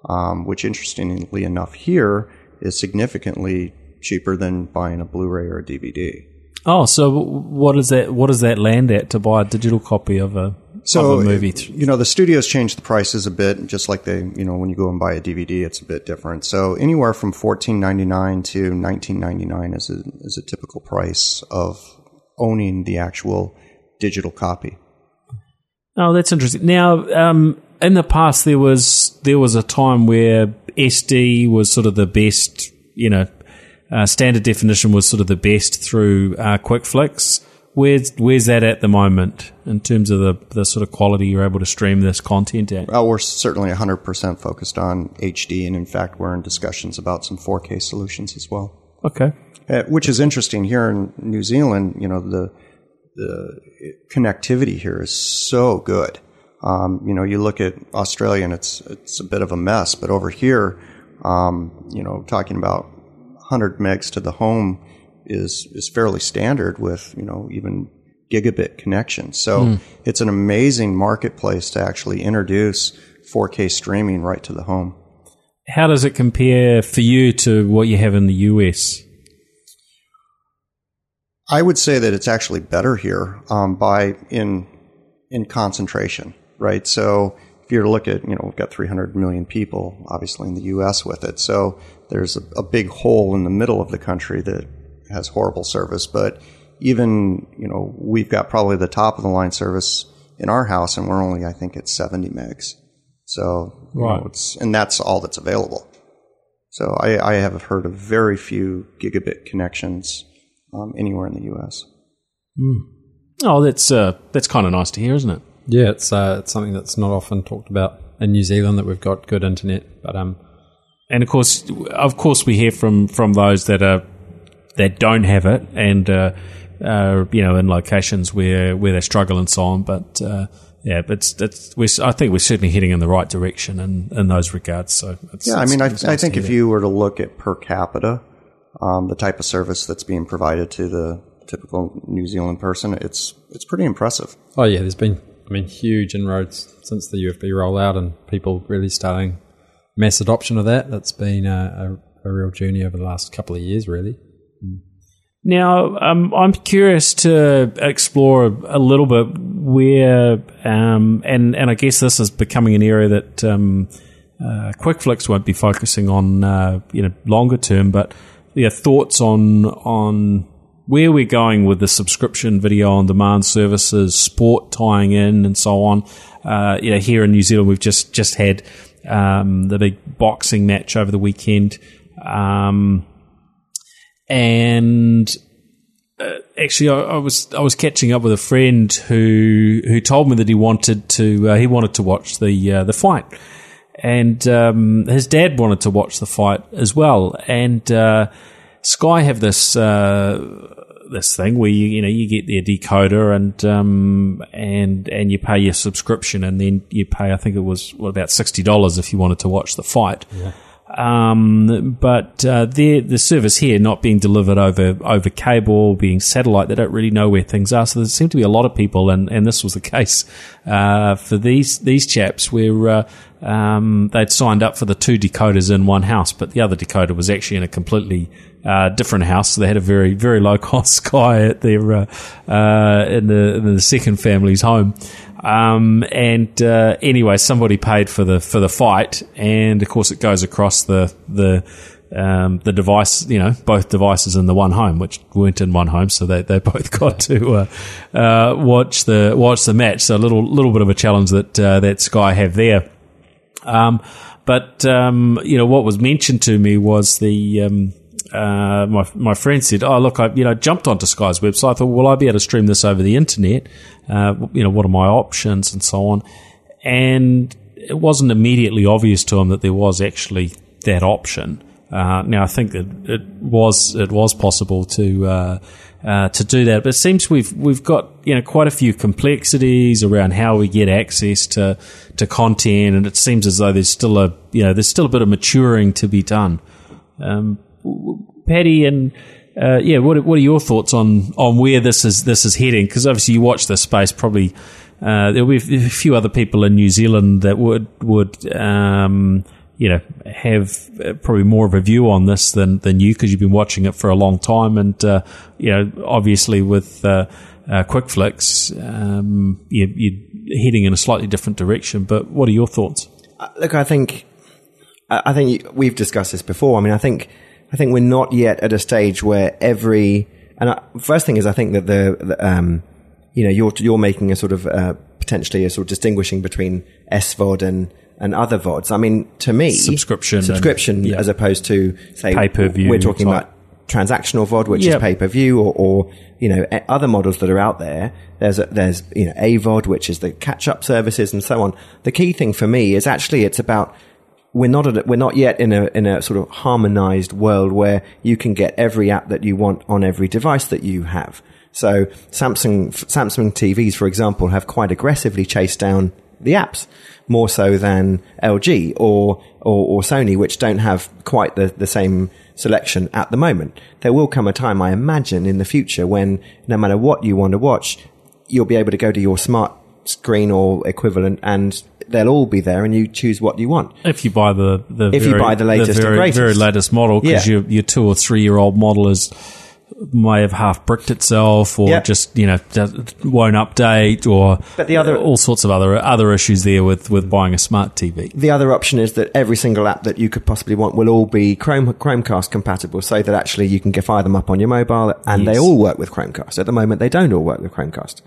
um, which interestingly enough here is significantly cheaper than buying a Blu-ray or a DVD. Oh, so what is that? What does that land at to buy a digital copy of a So of a movie? th- you know, the studios change the prices a bit, just like they, you know, when you go and buy a DVD, it's a bit different. So anywhere from fourteen ninety nine to nineteen ninety nine is a is a typical price of owning the actual digital copy. Oh, that's interesting. Now, um, in the past, there was there was a time where SD was sort of the best. You know, uh, standard definition was sort of the best through uh, Quickflix. Where's where's that at the moment in terms of the the sort of quality you're able to stream this content at? Well, we're certainly 100% focused on HD, and in fact, we're in discussions about some 4K solutions as well. Okay. Uh, which is interesting here in New Zealand. You know, the the connectivity here is so good. Um, you know, you look at Australia and it's it's a bit of a mess, but over here, um, you know, talking about 100 megs to the home is is fairly standard with you know even gigabit connections. So it's an amazing marketplace to actually introduce 4K streaming right to the home. How does it compare for you to what you have in the US? I would say that it's actually better here um, by in in concentration, right? So if you're to look at, you know, we've got 300 million people, obviously in the U.S. with it. So there's a, a big hole in the middle of the country that has horrible service. But even, you know, we've got probably the top of the line service in our house, and we're only, I think, at 70 megs. So you Right. know, it's and that's all that's available. So I, I have heard of very few gigabit connections um, anywhere in the U.S. Oh, that's uh, that's kind of nice to hear, isn't it? Yeah, it's uh, it's something that's not often talked about in New Zealand that we've got good internet, but um, and of course, of course, we hear from from those that are that don't have it, and uh, uh, you know, in locations where where they struggle and so on. But uh, yeah, but it's, it's we're, I think we're certainly heading in the right direction in, in those regards. So it's, Yeah, I mean, I, it's I nice to think if that. you were to look at per capita, um, the type of service that's being provided to the typical New Zealand person, it's it's pretty impressive. oh yeah, there's been I mean, huge inroads since the UFB rollout and people really starting mass adoption of that. That's been a, a, a real journey over the last couple of years, really. Now, um, I'm curious to explore a, little bit where, um, and and I guess this is becoming an area that um, uh, Quickflix won't be focusing on, uh, you know, longer term. But yeah, thoughts on on where we're going with the subscription video on demand services, sport tying in, and so on. Uh, you know, here in New Zealand, we've just just had um, the big boxing match over the weekend. Um, and uh, actually, I, I, was I was catching up with a friend who who told me that he wanted to uh, he wanted to watch the uh, the fight, and um, his dad wanted to watch the fight as well. And uh, Sky have this uh, this thing where you you know you get their decoder and um, and and you pay your subscription, and then you pay I think it was what about sixty dollars if you wanted to watch the fight. Yeah. Um, but uh, the service here not being delivered over over cable, being satellite, they don't really know where things are. So there seem to be a lot of people, and, and this was the case uh, for these these chaps, where uh, um, they'd signed up for the two decoders in one house, but the other decoder was actually in a completely uh, different house. So they had a very very low cost Sky at their uh, uh, in the in the second family's home. Um, and uh, anyway, somebody paid for the for the fight, and of course it goes across the the um, the device, you know, both devices in the one home, which weren't in one home, so they, they both got to uh, uh, watch the watch the match. So a little little bit of a challenge that uh, that Sky have there. Um, but um, you know what was mentioned to me was the um, uh, my my friend said, "Oh, look, I you know jumped onto Sky's website. I thought, will I be able to stream this over the internet? Uh, you know, what are my options and so on?" And it wasn't immediately obvious to him that there was actually that option. Uh, now, I think that it was it was possible to uh, uh, to do that, but it seems we've we've got you know quite a few complexities around how we get access to to content, and it seems as though there's still a you know there's still a bit of maturing to be done. Um, Paddy and uh, yeah, what what are your thoughts on on where this is this is heading? Because obviously you watch this space. Probably uh, there'll be a few other people in New Zealand that would would um, you know have uh, probably more of a view on this than than you because you've been watching it for a long time, and uh, you know obviously with uh, uh, Quickflix, um, you, you're heading in a slightly different direction. But what are your thoughts? look, I think I think we've discussed this before. I mean, I think I think we're not yet at a stage where every and I, first thing is I think that the, the um, you know you're you're making a sort of uh, potentially a sort of distinguishing between SVOD and and other VODs. I mean, to me, subscription, subscription, and, yeah. as opposed to say pay per view. We're talking about transactional VOD, which yep. is pay per view, or, or, you know other models that are out there. There's a, there's you know AVOD, which is the catch up services, and so on. The key thing for me is actually it's about we're not we're not yet in a in a sort of harmonized world where you can get every app that you want on every device that you have. So Samsung Samsung TVs, for example, have quite aggressively chased down the apps more so than LG or, or, or Sony, which don't have quite the, the same selection at the moment. There will come a time, I imagine, in the future when no matter what you want to watch, you'll be able to go to your smart screen or equivalent and they'll all be there and you choose what you want. If you buy the, the if very, you buy the latest the very, greatest. very latest model, because yeah. your, your two or three year old model is may have half bricked itself or yep. just you know won't update or but the other all sorts of other other issues there with with buying a smart TV. The other option is that every single app that you could possibly want will all be Chrome Chromecast compatible, so that actually you can fire them up on your mobile, and yes. they all work with Chromecast. At the moment, they don't all work with Chromecast.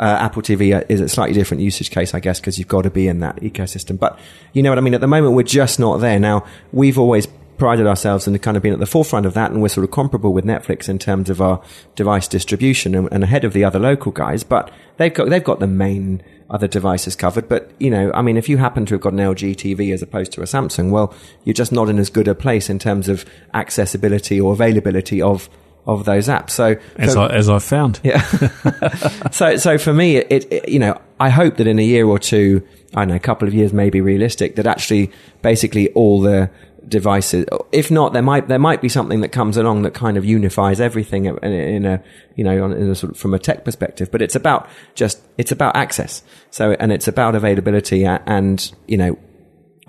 Uh, Apple TV is a slightly different usage case, I guess, because you've got to be in that ecosystem. But you know what I mean? At the moment, we're just not there. Now, we've always prided ourselves in kind of being at the forefront of that, and we're sort of comparable with Netflix in terms of our device distribution and, and ahead of the other local guys. But they've got they've got the main other devices covered. But you know, I mean, if you happen to have got an LG TV as opposed to a Samsung, well, you're just not in as good a place in terms of accessibility or availability of of those apps. So as I as I found, yeah. so so for me, it, it, you know I hope that in a year or two, I don't know, a couple of years may be realistic that actually basically all the devices. If not, there might there might be something that comes along that kind of unifies everything in, in a you know in a sort of, from a tech perspective. But it's about just it's about access. So and it's about availability and you know.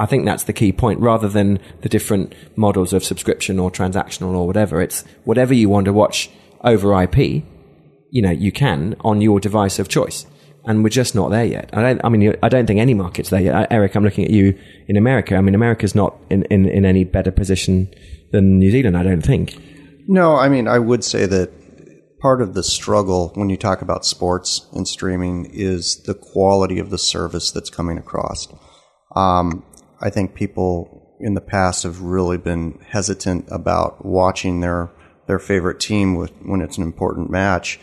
I think that's the key point rather than the different models of subscription or transactional or whatever. It's whatever you want to watch over IP, you know, you can on your device of choice. And we're just not there yet. I don't, I mean, I don't think any market's there yet. Erik, I'm looking at you in America. I mean, America's not in, in, in any better position than New Zealand, I don't think. No, I mean, I would say that part of the struggle when you talk about sports and streaming is the quality of the service that's coming across. Um, I think people in the past have really been hesitant about watching their their favorite team with, when it's an important match,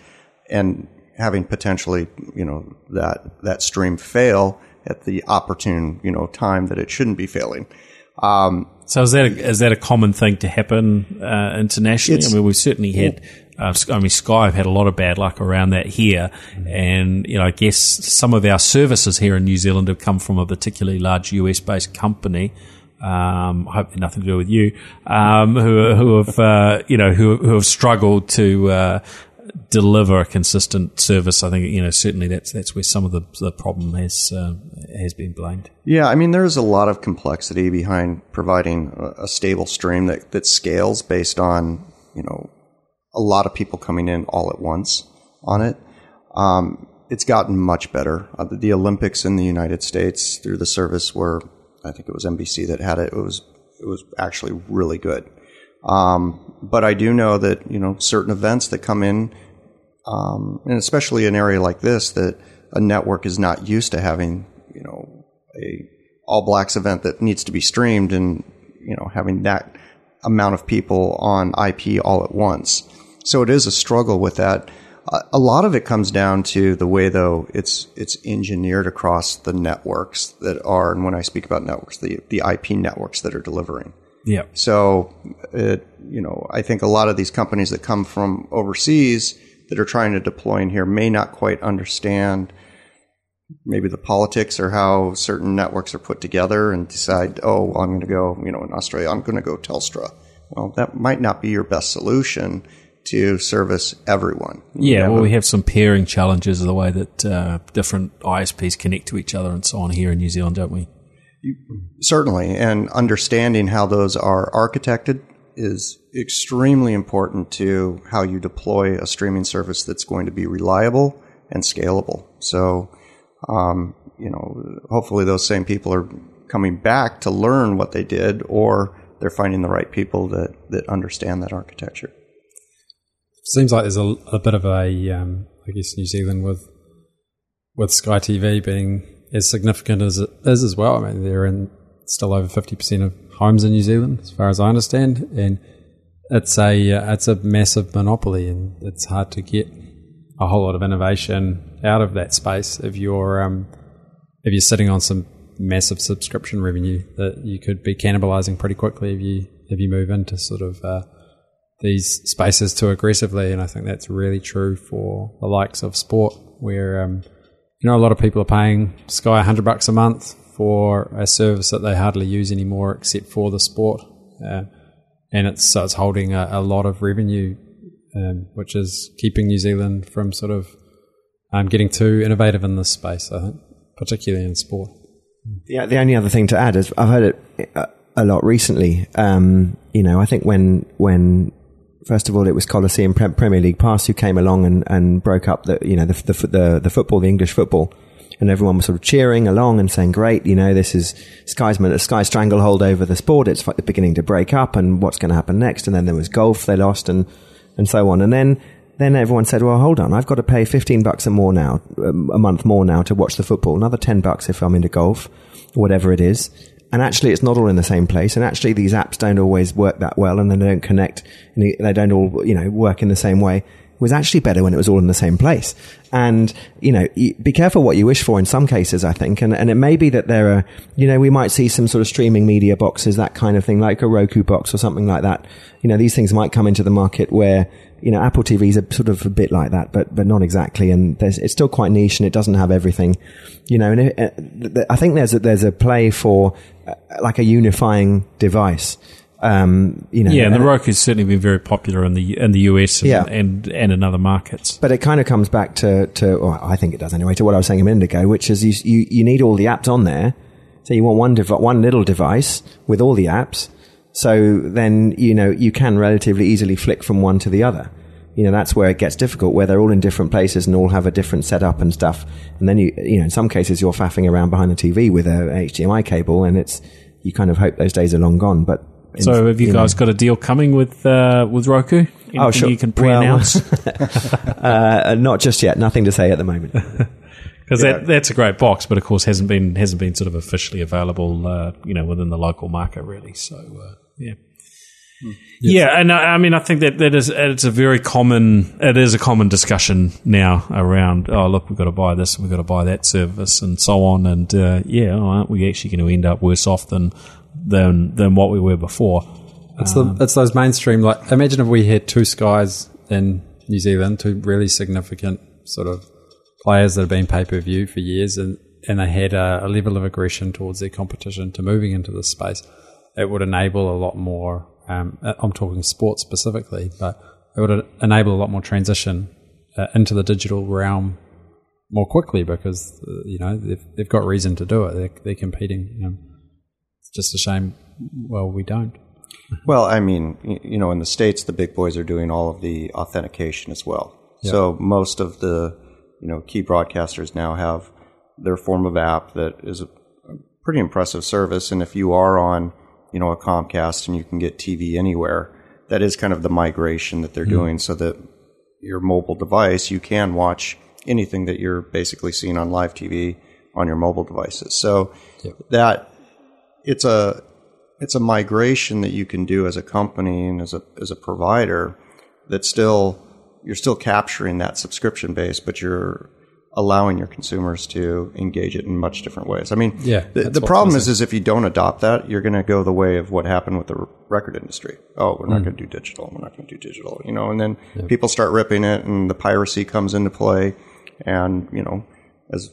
and having potentially you know that that stream fail at the opportune you know time that it shouldn't be failing. Um, So is that a, is that a common thing to happen uh, internationally? I mean, we've certainly had. Uh, I mean, Sky have had a lot of bad luck around that here, and you know, I guess some of our services here in New Zealand have come from a particularly large US based company. Um, I hope nothing to do with you, um, who who have uh, you know who who have struggled to uh, deliver a consistent service. I think you know certainly that's that's where some of the the problem has uh, has been blamed. Yeah, I mean, there's a lot of complexity behind providing a stable stream that, that scales based on, you know, a lot of people coming in all at once on it. Um, it's gotten much better. Uh, the, the Olympics in the United States through the service were, I think it was NBC that had it. It was it was actually really good. Um, but I do know that you know certain events that come in, um, and especially an area like this, that a network is not used to having you know a All Blacks event that needs to be streamed, and you know having that amount of people on IP all at once. So it is a struggle with that. A lot of it comes down to the way, though, it's it's engineered across the networks that are, and when I speak about networks, the the IP networks that are delivering. Yeah. So, it, you know, I think a lot of these companies that come from overseas that are trying to deploy in here may not quite understand maybe the politics or how certain networks are put together and decide, oh, I'm going to go, you know, in Australia, I'm going to go Telstra. Well, that might not be your best solution to service everyone. Yeah, You well, have we have some peering challenges of the way that uh, different ISPs connect to each other and so on here in New Zealand, don't we? Certainly, and understanding how those are architected is extremely important to how you deploy a streaming service that's going to be reliable and scalable. So, um, you know, hopefully those same people are coming back to learn what they did, or they're finding the right people that, that understand that architecture. Seems like there's a, a bit of a, um, I guess, New Zealand with with Sky TV being as significant as it is as well. I mean, they're in still over fifty percent of homes in New Zealand, as far as I understand, and it's a uh, it's a massive monopoly, and it's hard to get a whole lot of innovation out of that space if you're um, if you're sitting on some massive subscription revenue that you could be cannibalizing pretty quickly if you if you move into sort of uh, these spaces too aggressively, and I think that's really true for the likes of sport, where um, you know a lot of people are paying Sky hundred bucks a month for a service that they hardly use anymore, except for the sport, uh, and it's so it's holding a, a lot of revenue, um, which is keeping New Zealand from sort of um, getting too innovative in this space. I think, particularly in sport. Yeah, the only other thing to add is I've heard it a, a lot recently. Um, you know, I think when when first of all it was Coliseum Pre- Premier League Pass who came along and, and broke up the you know the, the the the football, the English football, and everyone was sort of cheering along and saying, "Great, you know, this is Sky's Sky stranglehold over the sport. It's like the beginning to break up, and what's going to happen next?" And then there was golf they lost, and and so on, and then. Then everyone said, "Well, hold on. I've got to pay fifteen bucks or more now, um, a month more now to watch the football. Another ten bucks if I'm into golf, whatever it is." And actually, it's not all in the same place. And actually, these apps don't always work that well, and they don't connect, and they don't all, you know, work in the same way. Was actually better when it was all in the same place. And, you know, be careful what you wish for in some cases, I think. And, and it may be that there are, you know, we might see some sort of streaming media boxes, that kind of thing, like a Roku box or something like that. You know, these things might come into the market where, you know, Apple TVs are sort of a bit like that, but, but not exactly. And there's, it's still quite niche and it doesn't have everything, you know, and it, uh, I think there's a, there's a play for uh, like a unifying device. Um, you know, Yeah, and the Roku's certainly been very popular in the in the US and Yeah. and, and in other markets. But it kind of comes back to, to or I think it does anyway, to what I was saying a minute ago, which is you, you, you need all the apps on there. So you want one, dev- one little device with all the apps. So then, you know, you can relatively easily flick from one to the other. You know, that's where it gets difficult, where they're all in different places and all have a different setup and stuff. And then you, you know, in some cases you're faffing around behind the TV with a HDMI cable and it's, you kind of hope those days are long gone. But in- So have you, know. guys got a deal coming with uh, with Roku? Anything Oh, sure. you can Well, pre-announce? uh, not just yet. Nothing to say at the moment. Because that, that's a great box, but of course hasn't been hasn't been sort of officially available, uh, you know, within the local market really. So uh, yeah. Yeah, and uh, I mean, I think that that is it's a very common it is a common discussion now around. Oh, look, we've got to buy this, and we've got to buy that service, and so on. And uh, yeah, oh, aren't we actually going to end up worse off than than than what we were before? It's the it's those mainstream like imagine if we had two skies in New Zealand, two really significant sort of players that have been pay per view for years, and and they had a, a level of aggression towards their competition to moving into this space. It would enable a lot more. Um, I'm talking sports specifically, but it would enable a lot more transition uh, into the digital realm more quickly because uh, you know they've they've got reason to do it. They're, they're competing. Um, it's just a shame. Well, we don't. Well, I mean, you know, in the States, the big boys are doing all of the authentication as well. So most of the, you know, key broadcasters now have their form of app that is a a pretty impressive service. And if you are on, you know, a Comcast and you can get TV anywhere, that is kind of the migration that they're mm-hmm. doing so that your mobile device, you can watch anything that you're basically seeing on live TV on your mobile devices. So that it's a it's a migration that you can do as a company and as a as a provider that still you're still capturing that subscription base, but you're allowing your consumers to engage it in much different ways. I mean, Yeah, the, the problem is, is if you don't adopt that, you're going to go the way of what happened with the record industry. Oh, we're Mm. not going to do digital. We're not going to do digital. You know, and then people start ripping it, and the piracy comes into play, and you know, as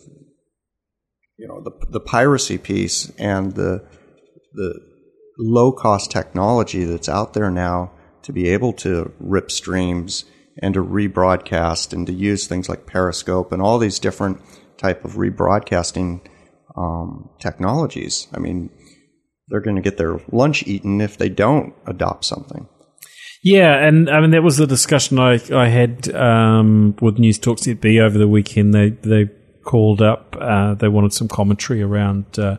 you know, the the piracy piece and the the low cost technology that's out there now to be able to rip streams and to rebroadcast and to use things like Periscope and all these different type of rebroadcasting um, technologies. I mean, they're going to get their lunch eaten if they don't adopt something. Yeah, and I mean that was the discussion I I had um, with Newstalk ZB over the weekend. They they called up. Uh, they wanted some commentary around uh,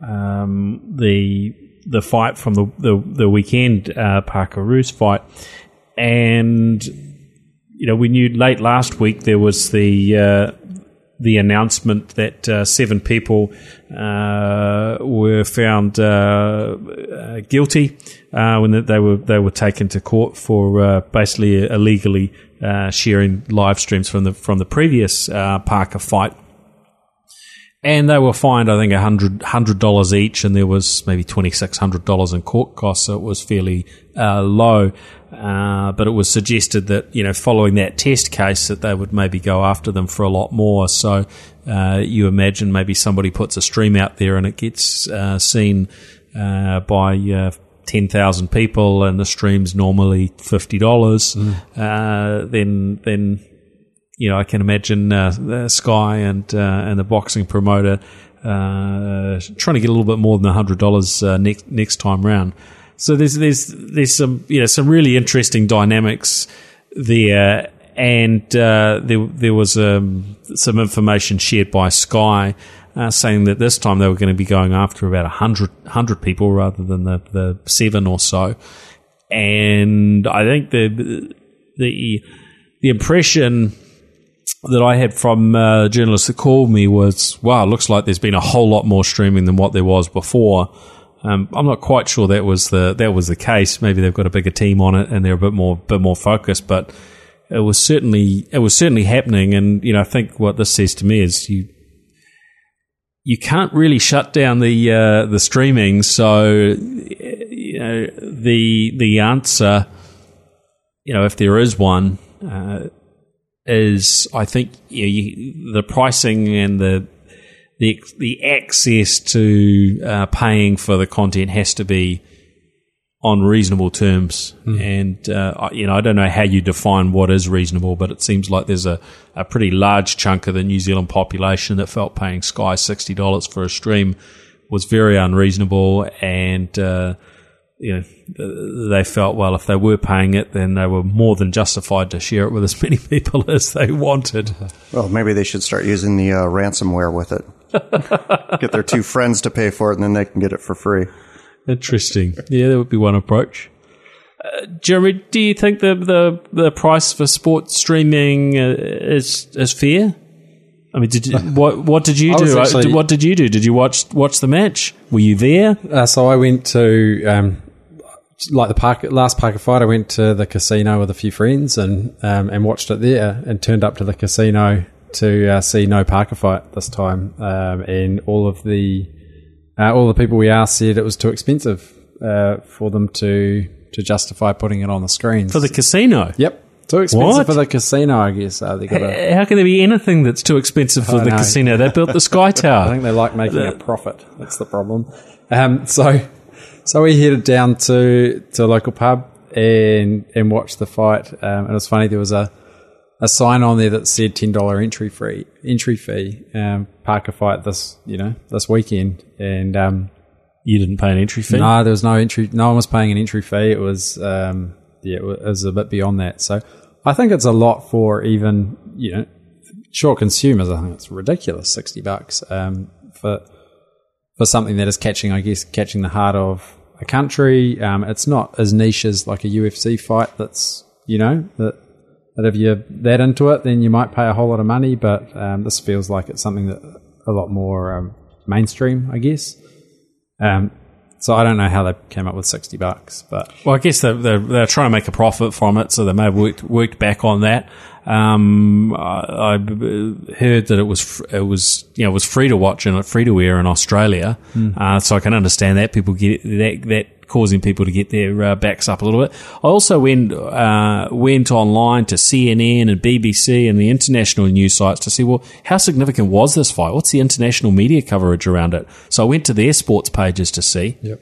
um, the the fight from the the, the weekend uh, Parker Ruiz fight, and you know we knew late last week there was the. Uh, the announcement that uh, seven people uh, were found uh, guilty uh, when they were they were taken to court for basically illegally sharing live streams from the from the previous Parker fight. And they were fined, I think, a hundred hundred dollars each, and there was maybe twenty six hundred dollars in court costs, so it was fairly uh, low. Uh, but it was suggested that you know, following that test case, that they would maybe go after them for a lot more. So uh, you imagine maybe somebody puts a stream out there and it gets uh, seen uh, by uh, ten thousand people, and the stream's normally fifty dollars. Uh, then then you know, I can imagine uh, Sky and uh, and the boxing promoter uh, trying to get a little bit more than hundred dollars uh, next next time round. So there's there's there's some you know some really interesting dynamics there, and uh, there there was um, some information shared by Sky. Uh, saying that this time they were going to be going after about 100, 100 people rather than the, the seven or so. And I think the the the impression that I had from uh, journalists that called me was, "Wow, looks like there's been a whole lot more streaming than what there was before." Um, I'm not quite sure that was the that was the case. Maybe they've got a bigger team on it and they're a bit more bit more focused. But it was certainly it was certainly happening. And you know, I think what this says to me is you you can't really shut down the uh, the streaming. So you know, the the answer, you know, if there is one, uh, is I think you know, you, the pricing and the the the access to uh, paying for the content has to be on reasonable terms. And uh, I- you know, I don't know how you define what is reasonable, but it seems like there's a, a pretty large chunk of the New Zealand population that felt paying Sky sixty dollars for a stream was very unreasonable, and uh, you know they felt well if they were paying it, then they were more than justified to share it with as many people as they wanted. Well, maybe they should start using the uh, ransomware with it. get their two friends to pay for it, and then they can get it for free. Interesting. Yeah, that would be one approach. Uh, Jeremy, do you think the, the the price for sports streaming uh, is is fair? I mean, did you, what what did you do? Uh, actually- what did you do? Did you watch watch the match? Were you there? Uh, so I went to um, like the park last Parker fight. I went to the casino with a few friends and um, and watched it there, and turned up to the casino to uh, see no Parker fight this time. Um, and all of the uh, all the people we asked said it was too expensive uh, for them to to justify putting it on the screens For the casino? Yep, too expensive What? for the casino. I guess uh, they got a. How can there be anything that's too expensive for the know. casino? They built the Sky Tower. I think they like making a profit. That's the problem. Um, so, so we headed down to to a local pub and and watched the fight. Um, and it was funny. There was a a sign on there that said ten dollar entry free entry fee. Um, Parker fight this you know this weekend, and um, You didn't pay an entry fee. no, there was no entry. No one was paying an entry fee. It was um, yeah, it it was a bit beyond that. So I think it's a lot for even you know short consumers. I think it's ridiculous, sixty bucks um, for for something that is catching, I guess, catching the heart of a country. Um, it's not as niche as like a UFC fight. That's you know that that if you're that into it, then you might pay a whole lot of money. But um, this feels like it's something that a lot more um, mainstream, I guess. Um, so I don't know how they came up with sixty bucks, but Well, I guess they're, they're, they're trying to make a profit from it, so they may have worked, worked back on that. Um, I, I b- heard that it was it was you know it was free to watch and free to air in Australia, uh, so I can understand that people get that that causing people to get their uh, backs up a little bit. I also went uh, went online to CNN and BBC and the international news sites to see well how significant was this fight? What's the international media coverage around it? So I went to their sports pages to see. Yep.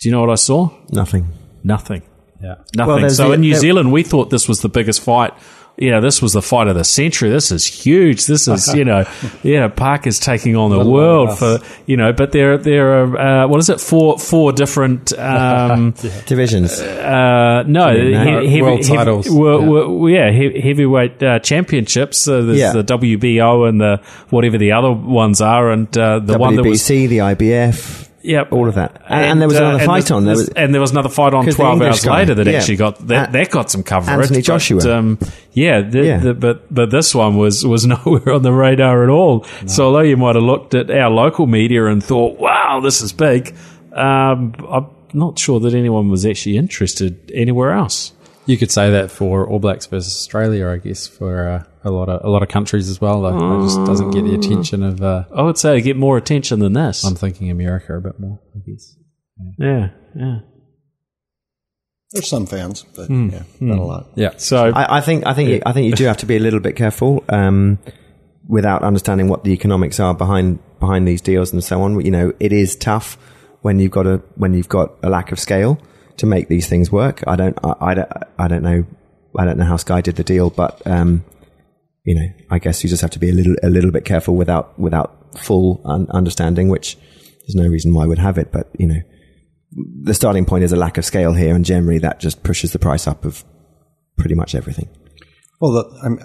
Do you know what I saw? Nothing. Nothing. yeah, Nothing. Well, so the- in New there- Zealand, we thought this was the biggest fight. You know, this was the fight of the century. This is huge. This is, you know, you know, Parker's taking on the Little world for, you know, but there, there are, uh, what is it? Four, four different, um, Divisions. uh, no, he- heavy- World heavy- titles. Yeah. yeah, he- heavyweight uh, championships. So there's Yeah. the WBO and the whatever the other ones are, and uh, the one that was WBC, the IBF, Yep. all of that. And, and there was uh, another and fight the- on. There was, and there was another fight on 12 English hours guy, later that yeah. actually got that, that got some coverage. Anthony but, Joshua. um, yeah, the, Yeah. The, but but this one was was nowhere on the radar at all. So although you might have looked at our local media and thought, "Wow, this is big," um, I'm not sure that anyone was actually interested anywhere else. you could say that for All Blacks versus Australia, I guess, for uh, a lot of a lot of countries as well. Though it just doesn't get the attention of. Uh, I would say get more attention than this. I'm thinking America a bit more, I guess. yeah, yeah. There's some fans, but yeah, not a lot. Yeah, So I, I think I think I think you do have to be a little bit careful um, without understanding what the economics are behind behind these deals and so on. You know, it is tough when you've got a when you've got a lack of scale to make these things work. I don't I, I don't I don't know I don't know how Sky did the deal, but um, you know, I guess you just have to be a little a little bit careful without without full un- understanding, which there's no reason why I would have it, but you know. The starting point is a lack of scale here, and generally that just pushes the price up of pretty much everything. Well, the, I'm,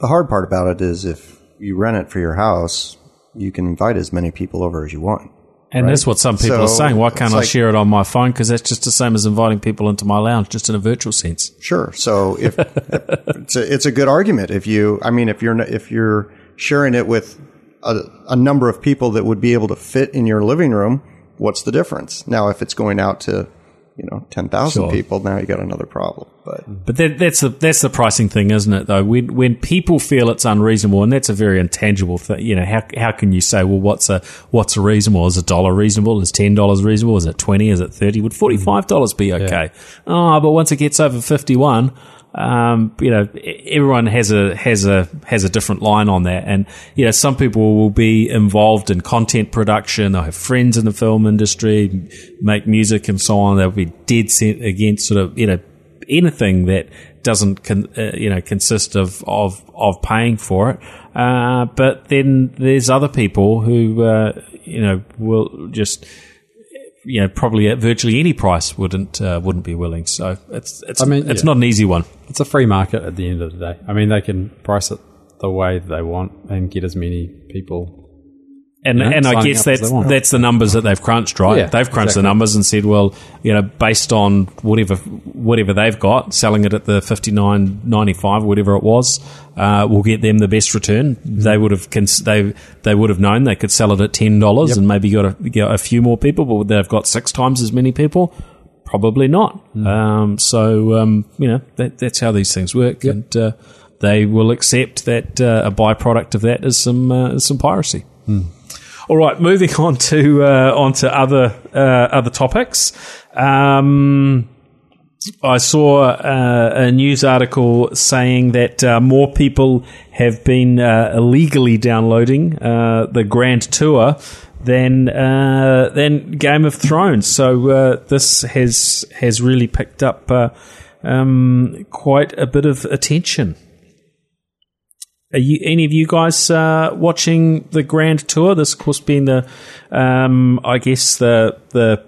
the hard part about it is if you rent it for your house, you can invite as many people over as you want. And that's what some people So, are saying. Why can't I like- share it on my phone? Because that's just the same as inviting people into my lounge, just in a virtual sense. Sure. So if it's a, it's a good argument if you, I mean, if you're if you're sharing it with a, a number of people that would be able to fit in your living room, what's the difference? Now, if it's going out to you know ten thousand Sure. people, now you got another problem. But But that, that's the that's the pricing thing, isn't it? Though when when people feel it's unreasonable, and that's a very intangible thing. You know, how how can you say, well, what's a what's a reasonable? Is a dollar reasonable? Is ten dollars reasonable? Is it twenty? Is it thirty? Would forty five dollars be okay? Oh, but once it gets over fifty one. Um, you know, everyone has a has a has a different line on that, and you know, some people will be involved in content production. They'll have friends in the film industry, make music, and so on. They'll be dead set against sort of you know anything that doesn't con, uh, you know consist of of of paying for it. Uh, but then there's other people who uh, you know will just you know probably at virtually any price wouldn't uh, wouldn't be willing. So it's it's I mean, it's yeah. not an easy one. It's a free market at the end of the day. I mean, they can price it the way they want and get as many people. And Yeah, and I guess that's that's the numbers that they've crunched, right? Yeah, they've crunched the numbers and said, well, you know, based on whatever whatever they've got, selling it at the fifty nine ninety five, whatever it was, uh, will get them the best return. They would have cons- they they would have known they could sell it at ten dollars and maybe got a, get a few more people, but would they have got six times as many people? Probably not. Um, so um, you know that, that's how these things work, and uh, they will accept that uh, a byproduct of that is some uh, is some piracy. All right, moving on to uh, on to other uh, other topics. Um, I saw uh, a news article saying that uh, more people have been uh, illegally downloading uh, the Grand Tour than uh, than Game of Thrones. So uh, this has has really picked up uh, um, quite a bit of attention. Are you, any of you guys uh, watching the Grand Tour? This, of course, being the, um, I guess the the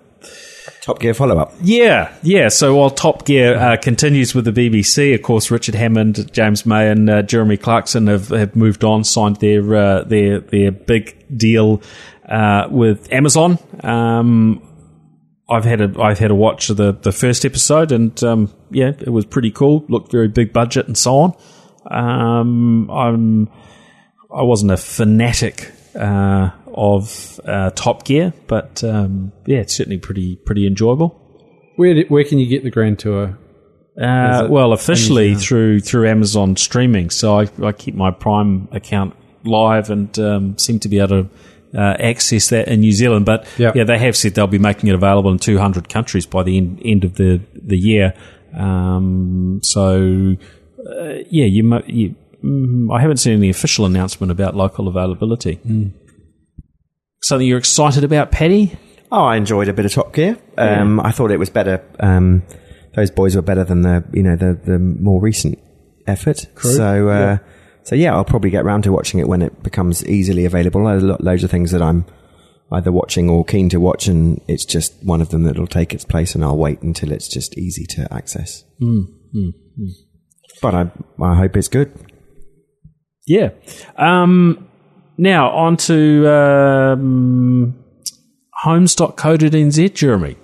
Top Gear follow up. yeah, yeah. So while Top Gear uh, continues with the BBC, of course, Richard Hammond, James May, and uh, Jeremy Clarkson have, have moved on, signed their uh, their their big deal uh, with Amazon. Um, I've had a I've had a watch of the the first episode, and um, yeah, it was pretty cool. Looked very big budget and so on. Um, I'm I wasn't a fanatic uh, of uh, Top Gear, but um, yeah, it's certainly pretty pretty enjoyable. Where do, where can you get the Grand Tour? Uh, well, officially through through Amazon streaming, so I, I keep my Prime account live and um, seem to be able to uh, access that in New Zealand. But Yep. yeah, they have said they'll be making it available in 200 countries by the end, end of the the year. Um, so uh, yeah, you, mo- you mm, I haven't seen any official announcement about local availability. Something you're excited about, Paddy? Oh, I enjoyed a bit of Top Gear. Um, I thought it was better. Um, those boys were better than the you know the the more recent effort. So uh, so yeah, I'll probably get round to watching it when it becomes easily available. There's lo- loads of things that I'm either watching or keen to watch, and it's just one of them that'll take its place, and I'll wait until it's just easy to access. But I I hope it's good. Yeah. Um, now on to um, homes.co.nz, Jeremy.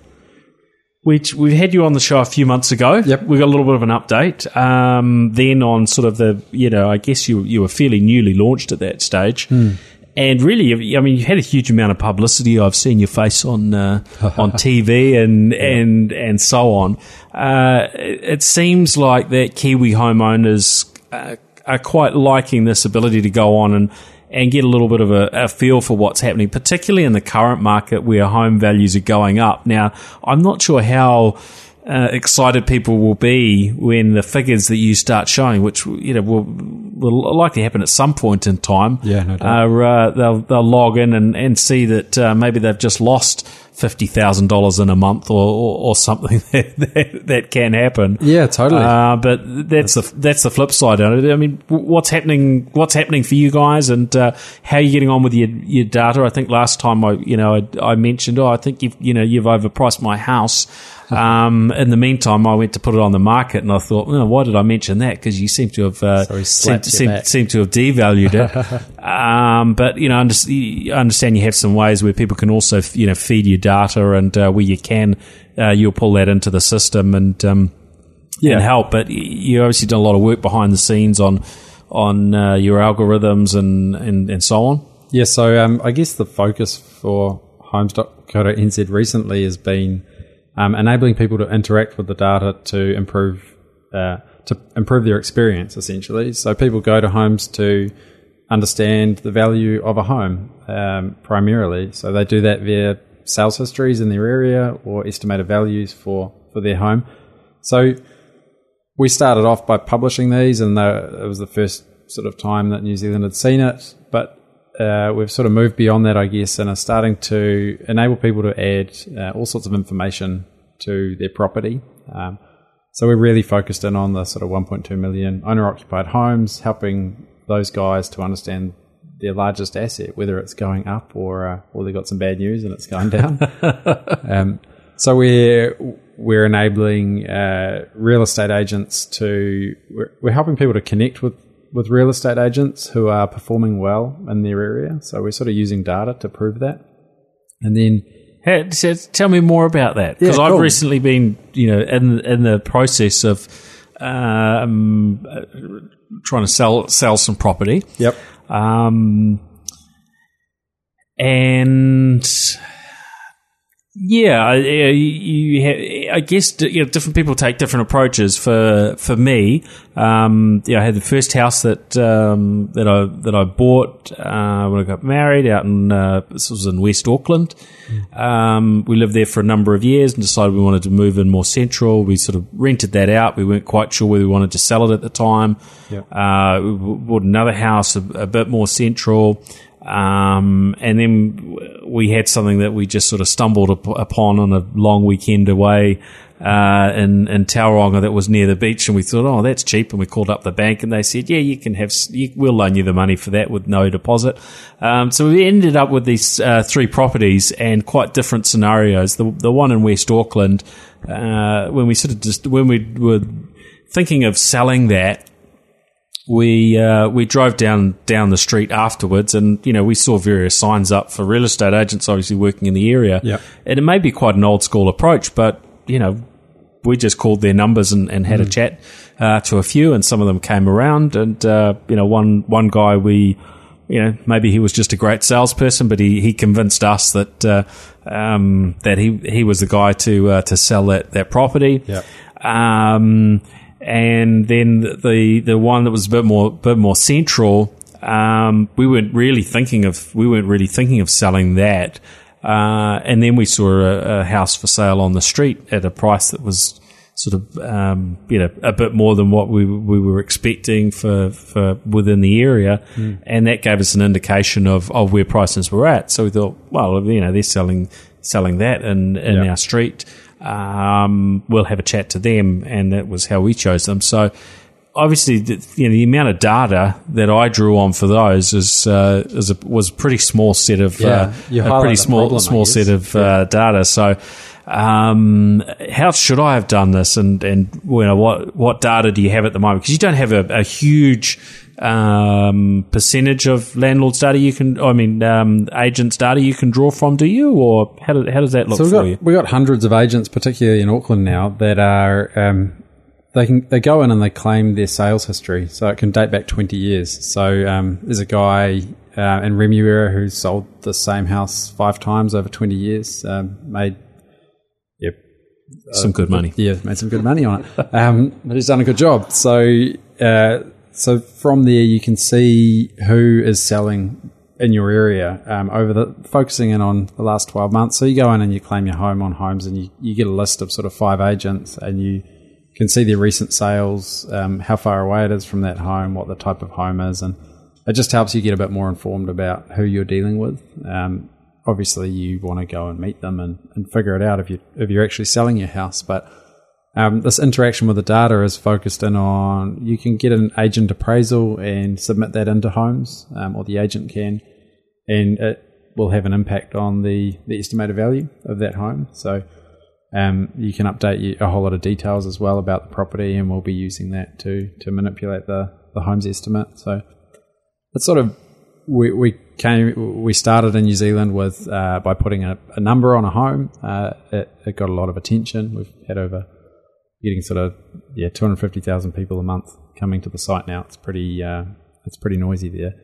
Which We had you on the show a few months ago. Yep. We got a little bit of an update. Um, then on sort of the you know I guess you you were fairly newly launched at that stage. And really, I mean, you've had a huge amount of publicity. I've seen your face on uh, on TV and and and so on. Uh, it, it seems like that Kiwi homeowners uh, are quite liking this ability to go on and and get a little bit of a, a feel for what's happening, particularly in the current market where home values are going up. Now, I'm not sure how uh, excited people will be when the figures that you start showing, which you know will will likely happen at some point in time. Yeah, no doubt. Are, uh, they'll they'll log in and, and see that uh, maybe they've just lost fifty thousand dollars in a month or, or, or something that, that that can happen. Yeah, totally. Uh, but that's the that's the flip side. I mean, what's happening? What's happening for you guys, and uh, how are you getting on with your your data? I think last time I you know I, I mentioned, oh, I think you've you know you've overpriced my house. Um, in the meantime, I went to put it on the market, and I thought, oh, why did I mention that? Because you seem to have uh, So seem, seem, seem to have devalued it. um, but you know, you understand you have some ways where people can also you know feed you data, and uh, where you can, uh, you'll pull that into the system and. Um, and help. But you obviously done a lot of work behind the scenes on on uh, your algorithms and, and, and so on. Yeah, so um, I guess the focus for homes.co.nz recently has been um, enabling people to interact with the data to improve uh, to improve their experience essentially. So people go to homes to understand the value of a home um, primarily. So they do that via sales histories in their area or estimated values for for their home. So we started off by publishing these, and it was the first sort of time that New Zealand had seen it. But uh, we've sort of moved beyond that, I guess, and are starting to enable people to add uh, all sorts of information to their property. Um, so we're really focused in on the sort of 1.2 million owner occupied homes, helping those guys to understand their largest asset, whether it's going up or uh, or they got some bad news and it's going down. um, so we're we're enabling uh, real estate agents to we're, we're helping people to connect with with real estate agents who are performing well in their area. So we're sort of using data to prove that, and then. Hey, so tell me more about that because Yeah, I've cool. recently been, you know, in in the process of um, trying to sell sell some property. Yep. Um, and yeah, I- you, you I guess you know, different people take different approaches. For for me, um, yeah, I had the first house that um, that I that I bought uh, when I got married out in uh, this was in West Auckland. Um, we lived there for a number of years and decided we wanted to move in more central. We sort of rented that out. We weren't quite sure whether we wanted to sell it at the time. Uh, we bought another house a, a bit more central. Um, and then we had something that we just sort of stumbled up- upon on a long weekend away uh, in in Tauranga that was near the beach, and we thought, oh, that's cheap. And we called up the bank, and they said, yeah, you can have, you, we'll loan you the money for that with no deposit. Um, so we ended up with these uh, three properties and quite different scenarios. The the one in West Auckland, uh, when we sort of just when we were thinking of selling that we uh, we drove down down the street afterwards, and you know we saw various signs up for real estate agents, obviously working in the area. Yep. and it may be quite an old school approach, but you know we just called their numbers and, and had a chat uh, to a few, and some of them came around, and uh, you know one one guy we. You know, maybe he was just a great salesperson, but he, he convinced us that uh, um, that he he was the guy to uh, to sell that that property. Yep. Um, and then the the one that was a bit more bit more central, um, we weren't really thinking of we weren't really thinking of selling that. Uh, and then we saw a, a house for sale on the street at a price that was sort of um, you know a bit more than what we we were expecting for for within the area, and that gave us an indication of of where prices were at. So we thought, well, you know, they're selling selling that in in Yeah. our street. Um, we'll have a chat to them, and that was how we chose them. So obviously, the, you know, the amount of data that I drew on for those is, uh, is a, was a pretty small set of Yeah, uh, a pretty small problem, small set of uh, data. So. Um, how should I have done this, and and you know what what data do you have at the moment? Because you don't have a, a huge um, percentage of landlords' data you can, I mean, um, agents' data you can draw from, do you, or how, do, how does that look So for got you? We've got hundreds of agents, particularly in Auckland now, that are um, they can they go in and they claim their sales history, so it can date back twenty years. So um, there's a guy uh, in Remuera who's sold the same house five times over twenty years, um, made yep Some good money. yeah, made some good money on it. Um, but he's done a good job. So, uh, so from there you can see who is selling in your area um, over the focusing in on the last twelve months. So you go in and you claim your home on homes, and you, you get a list of sort of five agents, and you can see their recent sales, um, how far away it is from that home, what the type of home is, and it just helps you get a bit more informed about who you're dealing with. Um, obviously, you want to go and meet them and, and figure it out if you if you're actually selling your house, but um, this interaction with the data is focused in on you can get an agent appraisal and submit that into homes, um, or the agent can, and it will have an impact on the, the estimated value of that home. So um, you can update a whole lot of details as well about the property, and we'll be using that to to manipulate the the home's estimate. So it's sort of we, we came we started in New Zealand with uh, by putting a, a number on a home. Uh, it, it got a lot of attention. We've had over getting sort of yeah two hundred fifty thousand people a month coming to the site now. It's pretty uh, it's pretty noisy there,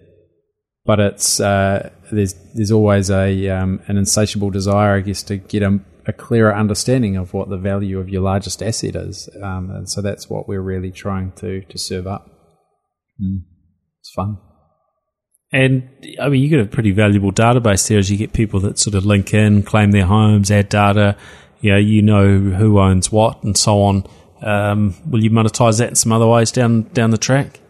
but it's uh, there's there's always a um, an insatiable desire, I guess, to get a, a clearer understanding of what the value of your largest asset is. Um, and so that's what we're really trying to, to serve up. Mm. It's fun. And I mean, you get a pretty valuable database there as you get people that sort of link in, claim their homes, add data. You know, you know who owns what and so on. Um, will you monetize that in some other ways down down the track?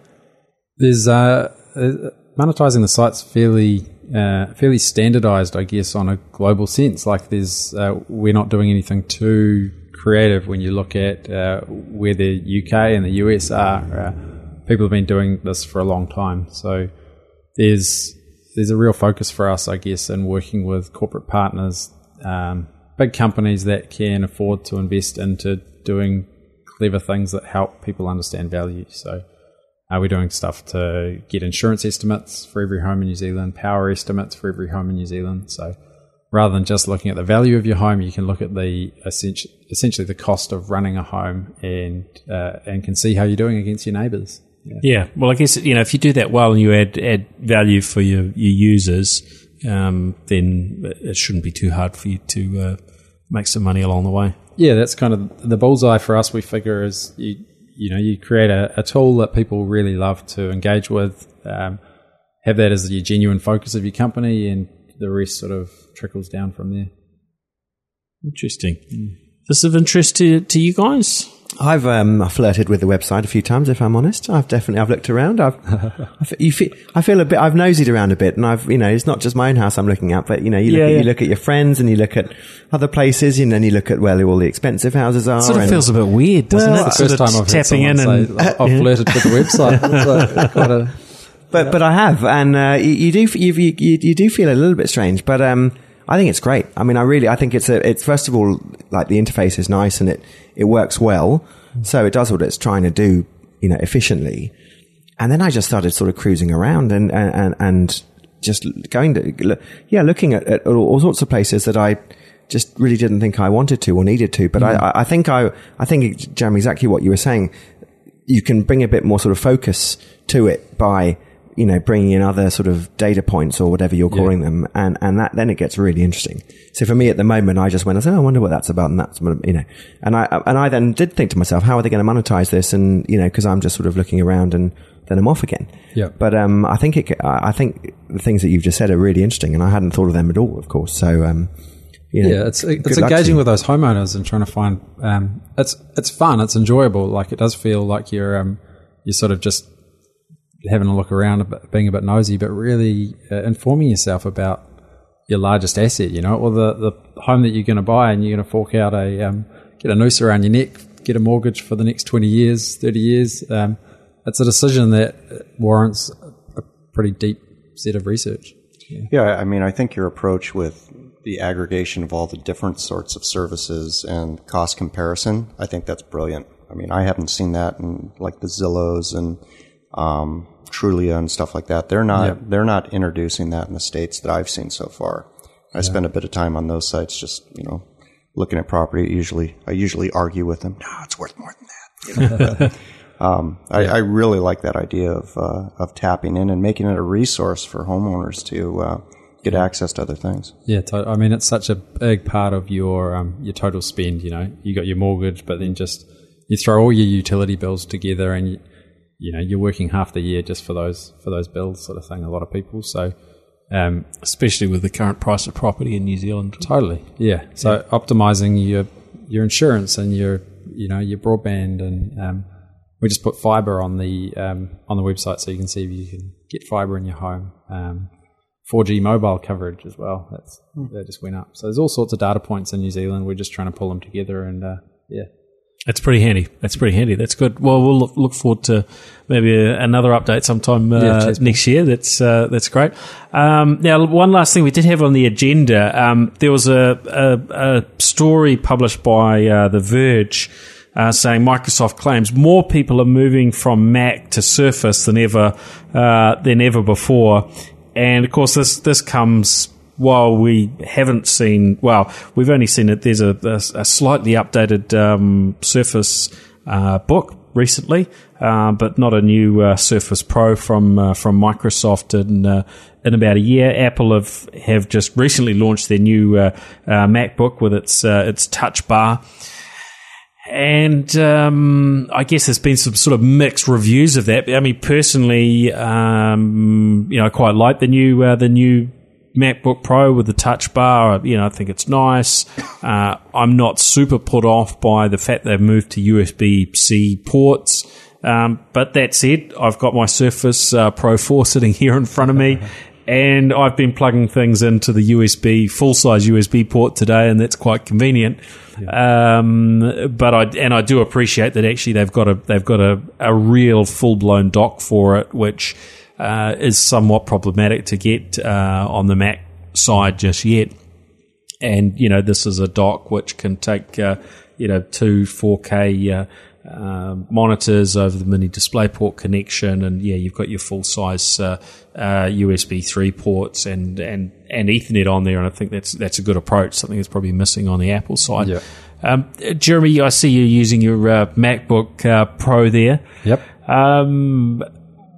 There's uh, uh monetizing the site's fairly uh, fairly standardized, I guess, on a global sense. Like, there's uh, we're not doing anything too creative when you look at uh, where the UK and the US are. Uh, people have been doing this for a long time, so there's there's a real focus for us, I guess, in working with corporate partners, um, big companies that can afford to invest into doing clever things that help people understand value. So uh, we're doing stuff to get insurance estimates for every home in New Zealand, power estimates for every home in New Zealand. So rather than just looking at the value of your home, you can look at the essentially the cost of running a home and uh, and can see how you're doing against your neighbours. Yeah. yeah. Well, I guess you know if you do that well and you add add value for your your users, um, then it shouldn't be too hard for you to uh, make some money along the way. Yeah, that's kind of the bullseye for us. We figure is you you know you create a, a tool that people really love to engage with, um, have that as your genuine focus of your company, and the rest sort of trickles down from there. Interesting. Mm. This of interest to to you guys? I've um, flirted with the website a few times. If I'm honest, I've definitely I've looked around. I've you feel, I feel a bit. I've nosied around a bit, and I've you know it's not just my own house I'm looking at, but you know you look, yeah, at, yeah. you look at your friends and you look at other places, and then you look at where all the expensive houses are. It sort of feels a bit weird, doesn't well, it? It's the first time I've tapping in and say, I've flirted with the website. quite a, but but I have, and uh, you, you, do you, you, you do feel a little bit strange, but um, I think it's great. I mean, I really I think it's a it's first of all like the interface is nice and it it works well. So it does what it's trying to do, you know, efficiently. And then I just started sort of cruising around and, and, and just going to, yeah, looking at, at all sorts of places that I just really didn't think I wanted to or needed to. But mm. I, I think I, I think, Jeremy, exactly what you were saying. You can bring a bit more sort of focus to it by, you know, bringing in other sort of data points or whatever you're calling yeah. them, and and that then it gets really interesting. So for me at the moment, I just went, I said, oh, I wonder what that's about, and that's you know, and I and I then did think to myself, how are they going to monetize this? And you know, because I'm just sort of looking around, and then I'm off again. Yeah. But um, I think it, I think the things that you've just said are really interesting, and I hadn't thought of them at all, of course. So um, you know, yeah, it's it's engaging with those homeowners and trying to find um, it's it's fun, it's enjoyable. Like it does feel like you're um, you're sort of just having a look around, being a bit nosy, but really uh, informing yourself about your largest asset, you know, or the, the home that you're going to buy and you're going to fork out a, um, get a noose around your neck, get a mortgage for the next 20 years, 30 years. Um, it's a decision that warrants a pretty deep set of research. Yeah. yeah, I mean, I think your approach with the aggregation of all the different sorts of services and cost comparison, I think that's brilliant. I mean, I haven't seen that in like the Zillows and um, Trulia and stuff like that. They're not they're not introducing that in the states that I've seen so far. I yeah. spend a bit of time on those sites, just you know, looking at property. Usually, I usually argue with them. No, it's worth more than that. You know, but, um, I, I, really like that idea of uh, of tapping in and making it a resource for homeowners to uh, get access to other things. Yeah, to- I mean, it's such a big part of your um, your total spend. You know, you got your mortgage, but then just you throw all your utility bills together, and you, you know you're working half the year just for those for those bills, sort of thing. A lot of people, so um, especially with the current price of property in New Zealand. Totally, yeah. So yeah. optimizing your your insurance and your you know your broadband and um, we just put fiber on the um, on the website so you can see if you can get fiber in your home. 4G um, mobile coverage as well. That's mm. that just went up. So there's all sorts of data points in New Zealand. We're just trying to pull them together and uh, yeah, that's pretty handy. That's pretty handy. That's good. Well, we'll look, look forward to maybe another update sometime uh, yeah, next year. That's uh, that's great. Um, now, one last thing we did have on the agenda. Um, there was a, a, a, story published by uh, The Verge uh, saying Microsoft claims more people are moving from Mac to Surface than ever uh, than ever before. And of course, this this comes while we haven't seen, well, we've only seen it. There's a, a, a slightly updated um, Surface uh, book recently, uh, but not a new uh, Surface Pro from uh, from Microsoft in uh, in about a year. Apple have have just recently launched their new uh, MacBook with its its Touch Bar. And um, I guess there's been some sort of mixed reviews of that. I mean, personally, um, you know, I quite like the new the new MacBook Pro with the touch bar, you know, I think it's nice. Uh, I'm not super put off by the fact they've moved to USB C ports. Um, but that said, I've got my Surface uh, Pro 4 sitting here in front of me. And I've been plugging things into the USB, full size USB port today, and that's quite convenient. Yeah. Um, but I, and I do appreciate that actually they've got a, they've got a, a real full blown dock for it, which, uh, is somewhat problematic to get uh, on the Mac side just yet. And you know, this is a dock which can take uh, you know two 4K uh, um, monitors over the mini DisplayPort connection, and yeah, you've got your full size USB uh, three ports and and and Ethernet on there, and I think that's that's a good approach. Something that's probably missing on the Apple side. Yeah. Um, Jeremy, I see you using your uh, MacBook uh, Pro there. Yep. Um,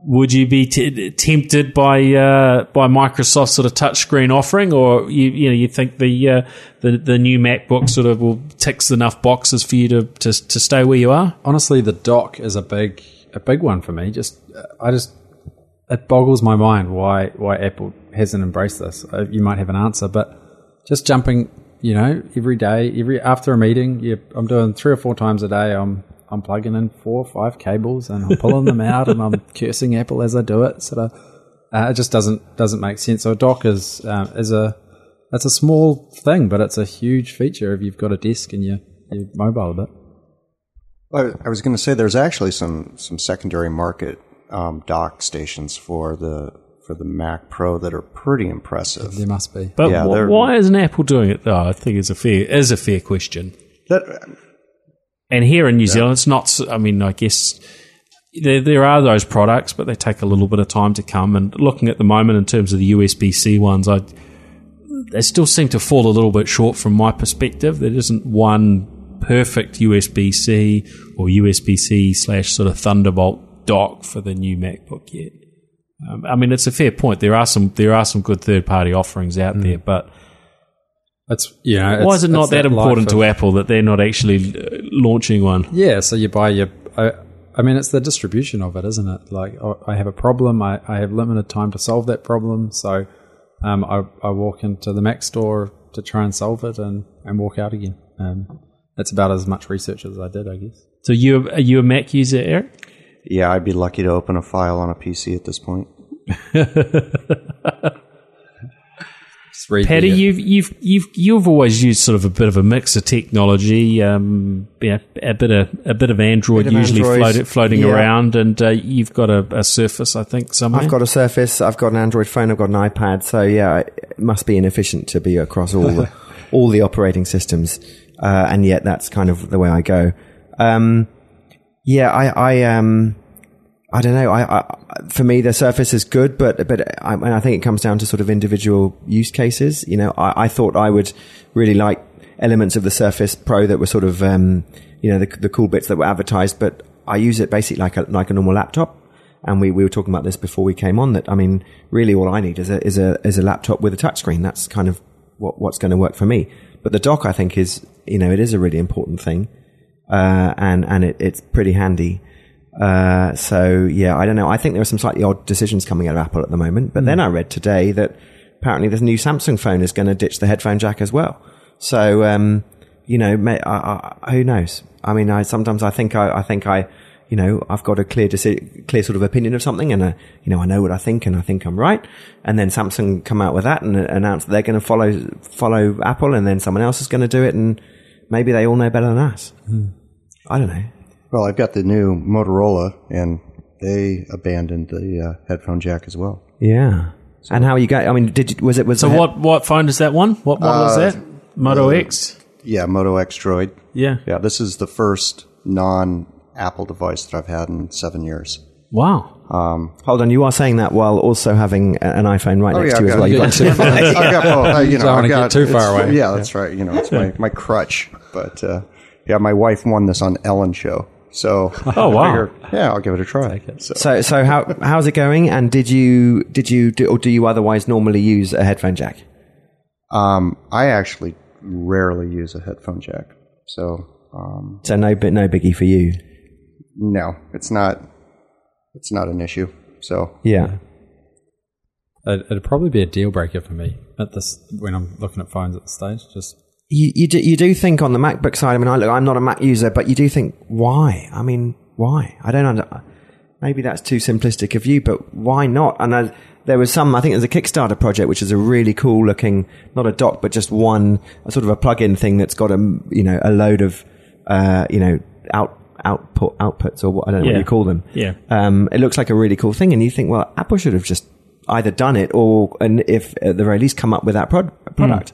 would you be t- tempted by uh, by Microsoft sort of touchscreen offering, or you you know you think the uh, the the new MacBook sort of will ticks enough boxes for you to, to to stay where you are? Honestly, the dock is a big a big one for me. Just I just it boggles my mind why why Apple hasn't embraced this. Uh, you might have an answer, but just jumping, you know, every day, every after a meeting, you, I'm doing three or four times a day. I'm I'm plugging in four or five cables and I'm pulling them out and I'm cursing Apple as I do it. Sort of, uh, it just doesn't doesn't make sense. So a dock is um, is a it's a small thing, but it's a huge feature if you've got a desk and you you mobile a bit. I was going to say there's actually some some secondary market um, dock stations for the for the Mac Pro that are pretty impressive. There must be, but yeah, wh- why isn't Apple doing it? Though I think it's a fair is a fair question. That and here in New Zealand, it's not. I mean, I guess there there are those products, but they take a little bit of time to come. And looking at the moment in terms of the USB C ones, I they still seem to fall a little bit short from my perspective. There isn't one perfect USB C or USB C slash sort of Thunderbolt dock for the new MacBook yet. Um, I mean, it's a fair point. There are some there are some good third party offerings out mm. there, but it's you know, why is it not that, that important to Apple that they're not actually uh, launching one? Yeah, so you buy your. I, I mean, it's the distribution of it, isn't it? Like, I have a problem. I, I have limited time to solve that problem, so um, I, I walk into the Mac store to try and solve it, and, and walk out again. Um, that's about as much research as I did, I guess. So you are you a Mac user, Erik? Yeah, I'd be lucky to open a file on a PC at this point. Paddy, you've you've you've you've always used sort of a bit of a mix of technology, um, yeah, a bit of a bit of Android bit of usually float, floating yeah. around, and uh, you've got a, a, Surface, I think, somewhere. I've got a Surface, I've got an Android phone, I've got an iPad, so yeah, it must be inefficient to be across all the, all the operating systems, uh, and yet that's kind of the way I go. Um, yeah, I, I um, I don't know. I, I, for me, the Surface is good, but but I, I, think it comes down to sort of individual use cases. You know, I, I, thought I would really like elements of the Surface Pro that were sort of um, you know the, the cool bits that were advertised, but I use it basically like a like a normal laptop. And we, we were talking about this before we came on. That I mean, really, all I need is a is a is a laptop with a touchscreen. That's kind of what what's going to work for me. But the dock, I think, is you know it is a really important thing, uh, and and it, it's pretty handy. Uh, so yeah, I don't know. I think there are some slightly odd decisions coming out of Apple at the moment. But mm. then I read today that apparently this new Samsung phone is going to ditch the headphone jack as well. So um, you know, may, I, I, who knows? I mean, I sometimes I think I, I think I, you know, I've got a clear deci- clear sort of opinion of something, and uh, you know, I know what I think, and I think I'm right. And then Samsung come out with that and announce that they're going to follow follow Apple, and then someone else is going to do it, and maybe they all know better than us. Mm. I don't know. Well, I've got the new Motorola, and they abandoned the uh, headphone jack as well. Yeah. So, and how you got? I mean, did you, was it was so? What what phone is that one? What model uh, is that? Moto the, X. Yeah, Moto X Droid. Yeah, yeah. This is the first non Apple device that I've had in seven years. Wow. Um, Hold on, you are saying that while also having an iPhone right oh, next yeah, to you as well. You've got two. I've got both. Uh, you know, I've got, too far away. Yeah, that's right. You know, it's my, my crutch. But uh, yeah, my wife won this on Ellen show. So Oh, wow. I figured, yeah, I'll give it a try. So, So, so how how's it going? And did you did you do, or do you otherwise normally use a headphone jack? um, I actually rarely use a headphone jack. So um, So no, but no biggie for you. no, it's not. It's not an issue. So Yeah. It, it'd probably be a deal breaker for me at this when I'm looking at phones at the stage. Just You, you do you do think on the MacBook side? I mean, I look, I'm not a Mac user, but you do think why? I mean, why? I don't under. Maybe that's too simplistic of you, but why not? And I, there was some. I think there's a Kickstarter project which is a really cool looking, not a dock, but just one a sort of a plug-in thing that's got a you know a load of uh, you know out output outputs or what I don't know Yeah. what you call them. Yeah. Um, it looks like a really cool thing, and you think, well, Apple should have just either done it or, and if at the very least, come up with that prod- product.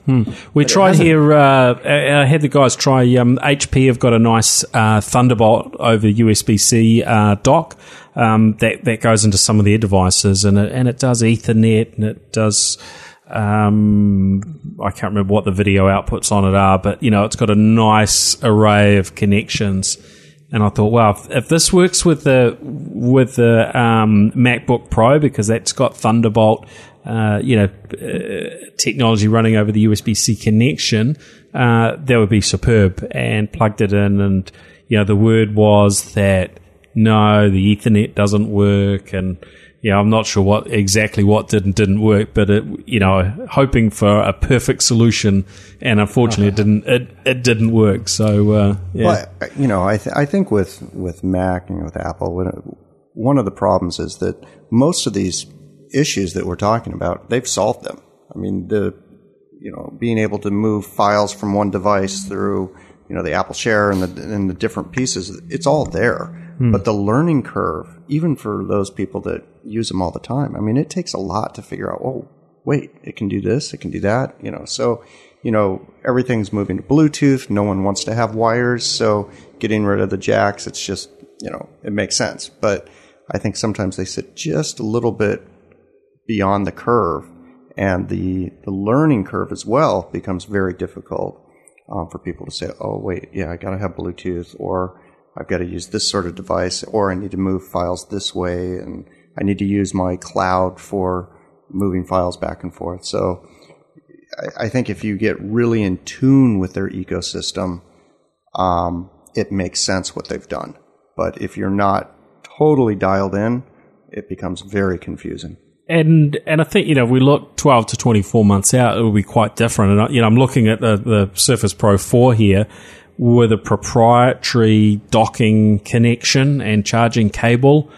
We it tried here. Uh, I I had the guys try. Um, HP have got a nice uh, Thunderbolt over USB C uh, dock um, that that goes into some of their devices, and it, and it does Ethernet, and it does. Um, I can't remember what the video outputs on it are, but you know it's got a nice array of connections. And I thought, wow, if, if this works with the with the um, MacBook Pro because that's got Thunderbolt, uh, you know, uh, technology running over the USB C connection, uh, that would be superb. And plugged it in, and you know, the word was that no, the Ethernet doesn't work, and yeah, I'm not sure what exactly what did and didn't work, but it, you know, hoping for a perfect solution, and unfortunately, it didn't. It, it didn't work. So uh, yeah, But you know, I th- I think with with Mac and with Apple, when it, one of the problems is that most of these issues that we're talking about, they've solved them. I mean, the you know, being able to move files from one device through you know the Apple Share and the and the different pieces, it's all there. But the learning curve, even for those people that use them all the time, I mean, it takes a lot to figure out. Oh, wait, it can do this, it can do that. You know, so you know everything's moving to Bluetooth. No one wants to have wires, so getting rid of the jacks, it's just you know it makes sense. But I think sometimes they sit just a little bit beyond the curve, and the the learning curve as well becomes very difficult um, for people to say, "Oh, wait, yeah, I got to have Bluetooth," or "I've got to use this sort of device," or "I need to move files this way," and I need to use my cloud for moving files back and forth. So, I, I think if you get really in tune with their ecosystem, um, it makes sense what they've done. But if you're not totally dialed in, it becomes very confusing. and and I think you know if we look twelve to twenty four months out, it will be quite different. And I- you know, I'm looking at the, the Surface Pro four here with a proprietary docking connection and charging cable,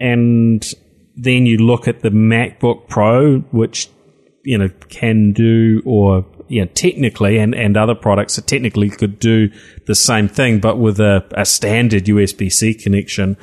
and then you look at the MacBook Pro, which you know can do or you know technically and, and other products that technically could do the same thing but with a, a standard USB-C connection.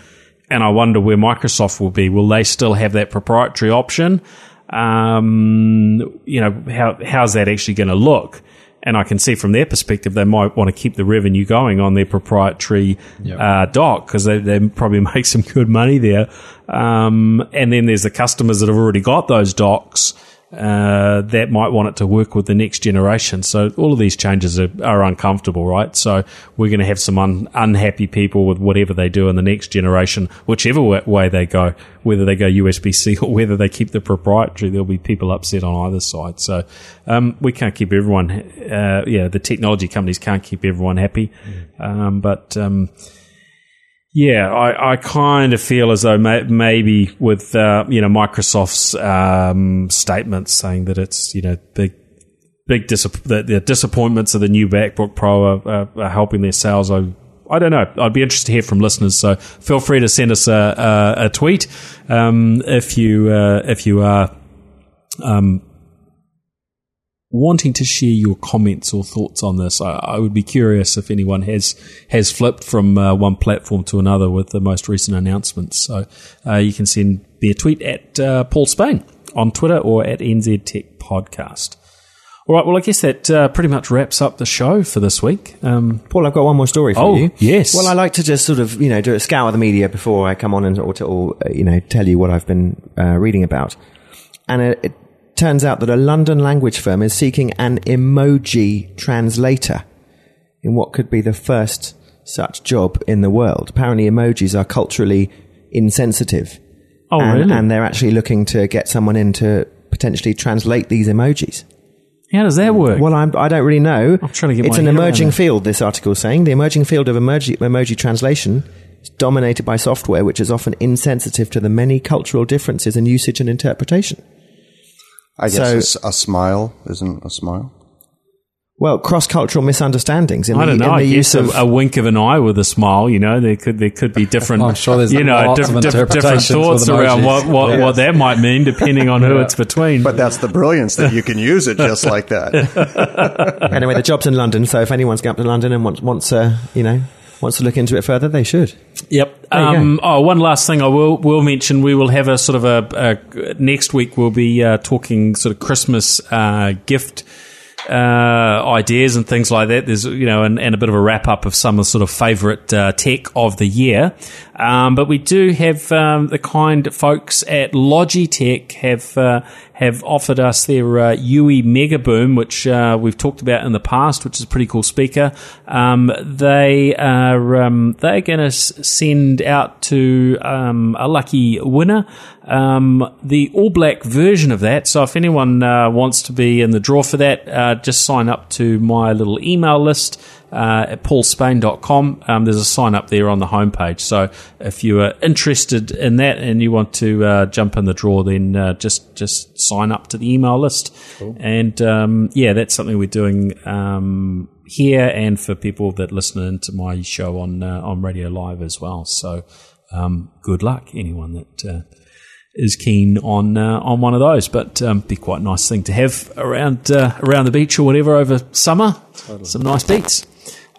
And I wonder where Microsoft will be. Will they still have that proprietary option? Um, you know how how's that actually going to look and I can see from their perspective they might want to keep the revenue going on their proprietary uh, dock because they, they probably make some good money there. Um, and then there's the customers that have already got those docks uh, that might want it to work with the next generation. So all of these changes are, are uncomfortable, right? So we're going to have some un, unhappy people with whatever they do in the next generation, whichever way they go, whether they go USB C or whether they keep the proprietary. There'll be people upset on either side. So um, we can't keep everyone. Uh, yeah, the technology companies can't keep everyone happy, um, but. Um, yeah, I, I kind of feel as though may, maybe with uh, you know Microsoft's um, statements saying that it's you know big big the, the disappointments of the new MacBook Pro are, are, are helping their sales. I I don't know. I'd be interested to hear from listeners. So feel free to send us a, a, a tweet um, if you uh, if you are um, wanting to share your comments or thoughts on this. I, I would be curious if anyone has has flipped from uh, one platform to another with the most recent announcements. So uh, you can send me a tweet at uh, Paul Spain on Twitter or at NZ Tech Podcast. All right, well, I guess that uh, pretty much wraps up the show for this week. Um, Paul, I've got one more story for Oh, you. yes. Well, I like to just sort of, you know, do a scour the media before I come on and or, to, or uh, you know, tell you what I've been uh, reading about. And it, it turns out that a London language firm is seeking an emoji translator in what could be the first such job in the world. Apparently, emojis are culturally insensitive. Oh, and, really? And they're actually looking to get someone in to potentially translate these emojis. How does that work? Well, I'm, I don't really know. I'm trying to get It's an emerging field. This article is saying the emerging field of emoji, emoji translation is dominated by software, which is often insensitive to the many cultural differences in usage and interpretation. I guess So- a s- a, smile isn't a smile. Well, cross-cultural misunderstandings in I don't know. in I the guess use of a, a wink of an eye with a smile. You know, there could there could be different. I'm sure there's you know lots diff- diff- different thoughts around emojis. what what, what that might mean depending on who it's between. But that's the brilliance that you can use it just like that. anyway, the job's in London, so if anyone's going up to London and wants, wants uh, you know, wants to look into it further, they should. Yep. Um, oh, one last thing I will will mention. We will have a sort of a, a next week. We'll be uh, talking sort of Christmas uh, gift uh, ideas and things like that. There's you know, and, and a bit of a wrap up of some of the sort of favourite uh, tech of the year. Um, but we do have um, the kind folks at Logitech have uh, have offered us their uh, UE Mega Boom, which uh, we've talked about in the past, which is a pretty cool speaker. Um, they are um, they're going to send out to um, a lucky winner um, the all black version of that. So if anyone uh, wants to be in the draw for that, uh, just sign up to my little email list uh, at paulspain.com. Um, there's a sign up there on the homepage. So if you are interested in that and you want to uh, jump in the draw, then uh, just just sign up to the email list. And um, yeah, that's something we're doing um, here and for people that listen into my show on uh, on Radio Live as well. So um, good luck, anyone that. Uh, is keen on uh, on one of those, but um, be quite a nice thing to have around uh, around the beach or whatever over summer. Some nice beats.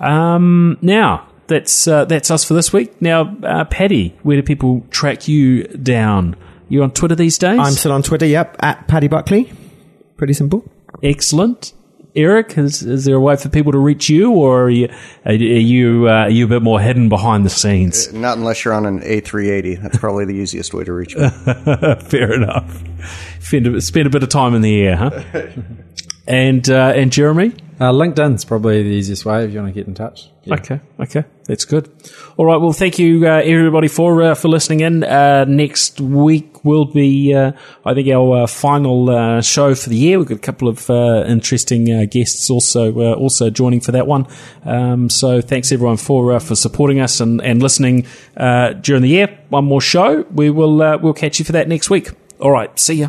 Um, now that's uh, that's us for this week. Now, uh, Paddy, where do people track you down? You on Twitter these days? I'm still on Twitter. Yep, at Paddy Buckley. Pretty simple. Excellent. Erik, is, is there a way for people to reach you, or are you are you, uh, are you a bit more hidden behind the scenes? Not unless you're on an A380. That's probably the easiest way to reach me. Fair enough. Spend a, spend a bit of time in the air, huh? and uh, and Jeremy. Uh, LinkedIn's probably the easiest way if you want to get in touch. Okay, okay, that's good. All right, well, thank you uh, everybody for uh, for listening in. Uh, next week will be, uh, I think, our uh, final uh, show for the year. We've got a couple of uh, interesting uh, guests also uh, also joining for that one. Um, so thanks everyone for uh, for supporting us and and listening uh, during the year. One more show. We will uh, we'll catch you for that next week. All right, see ya.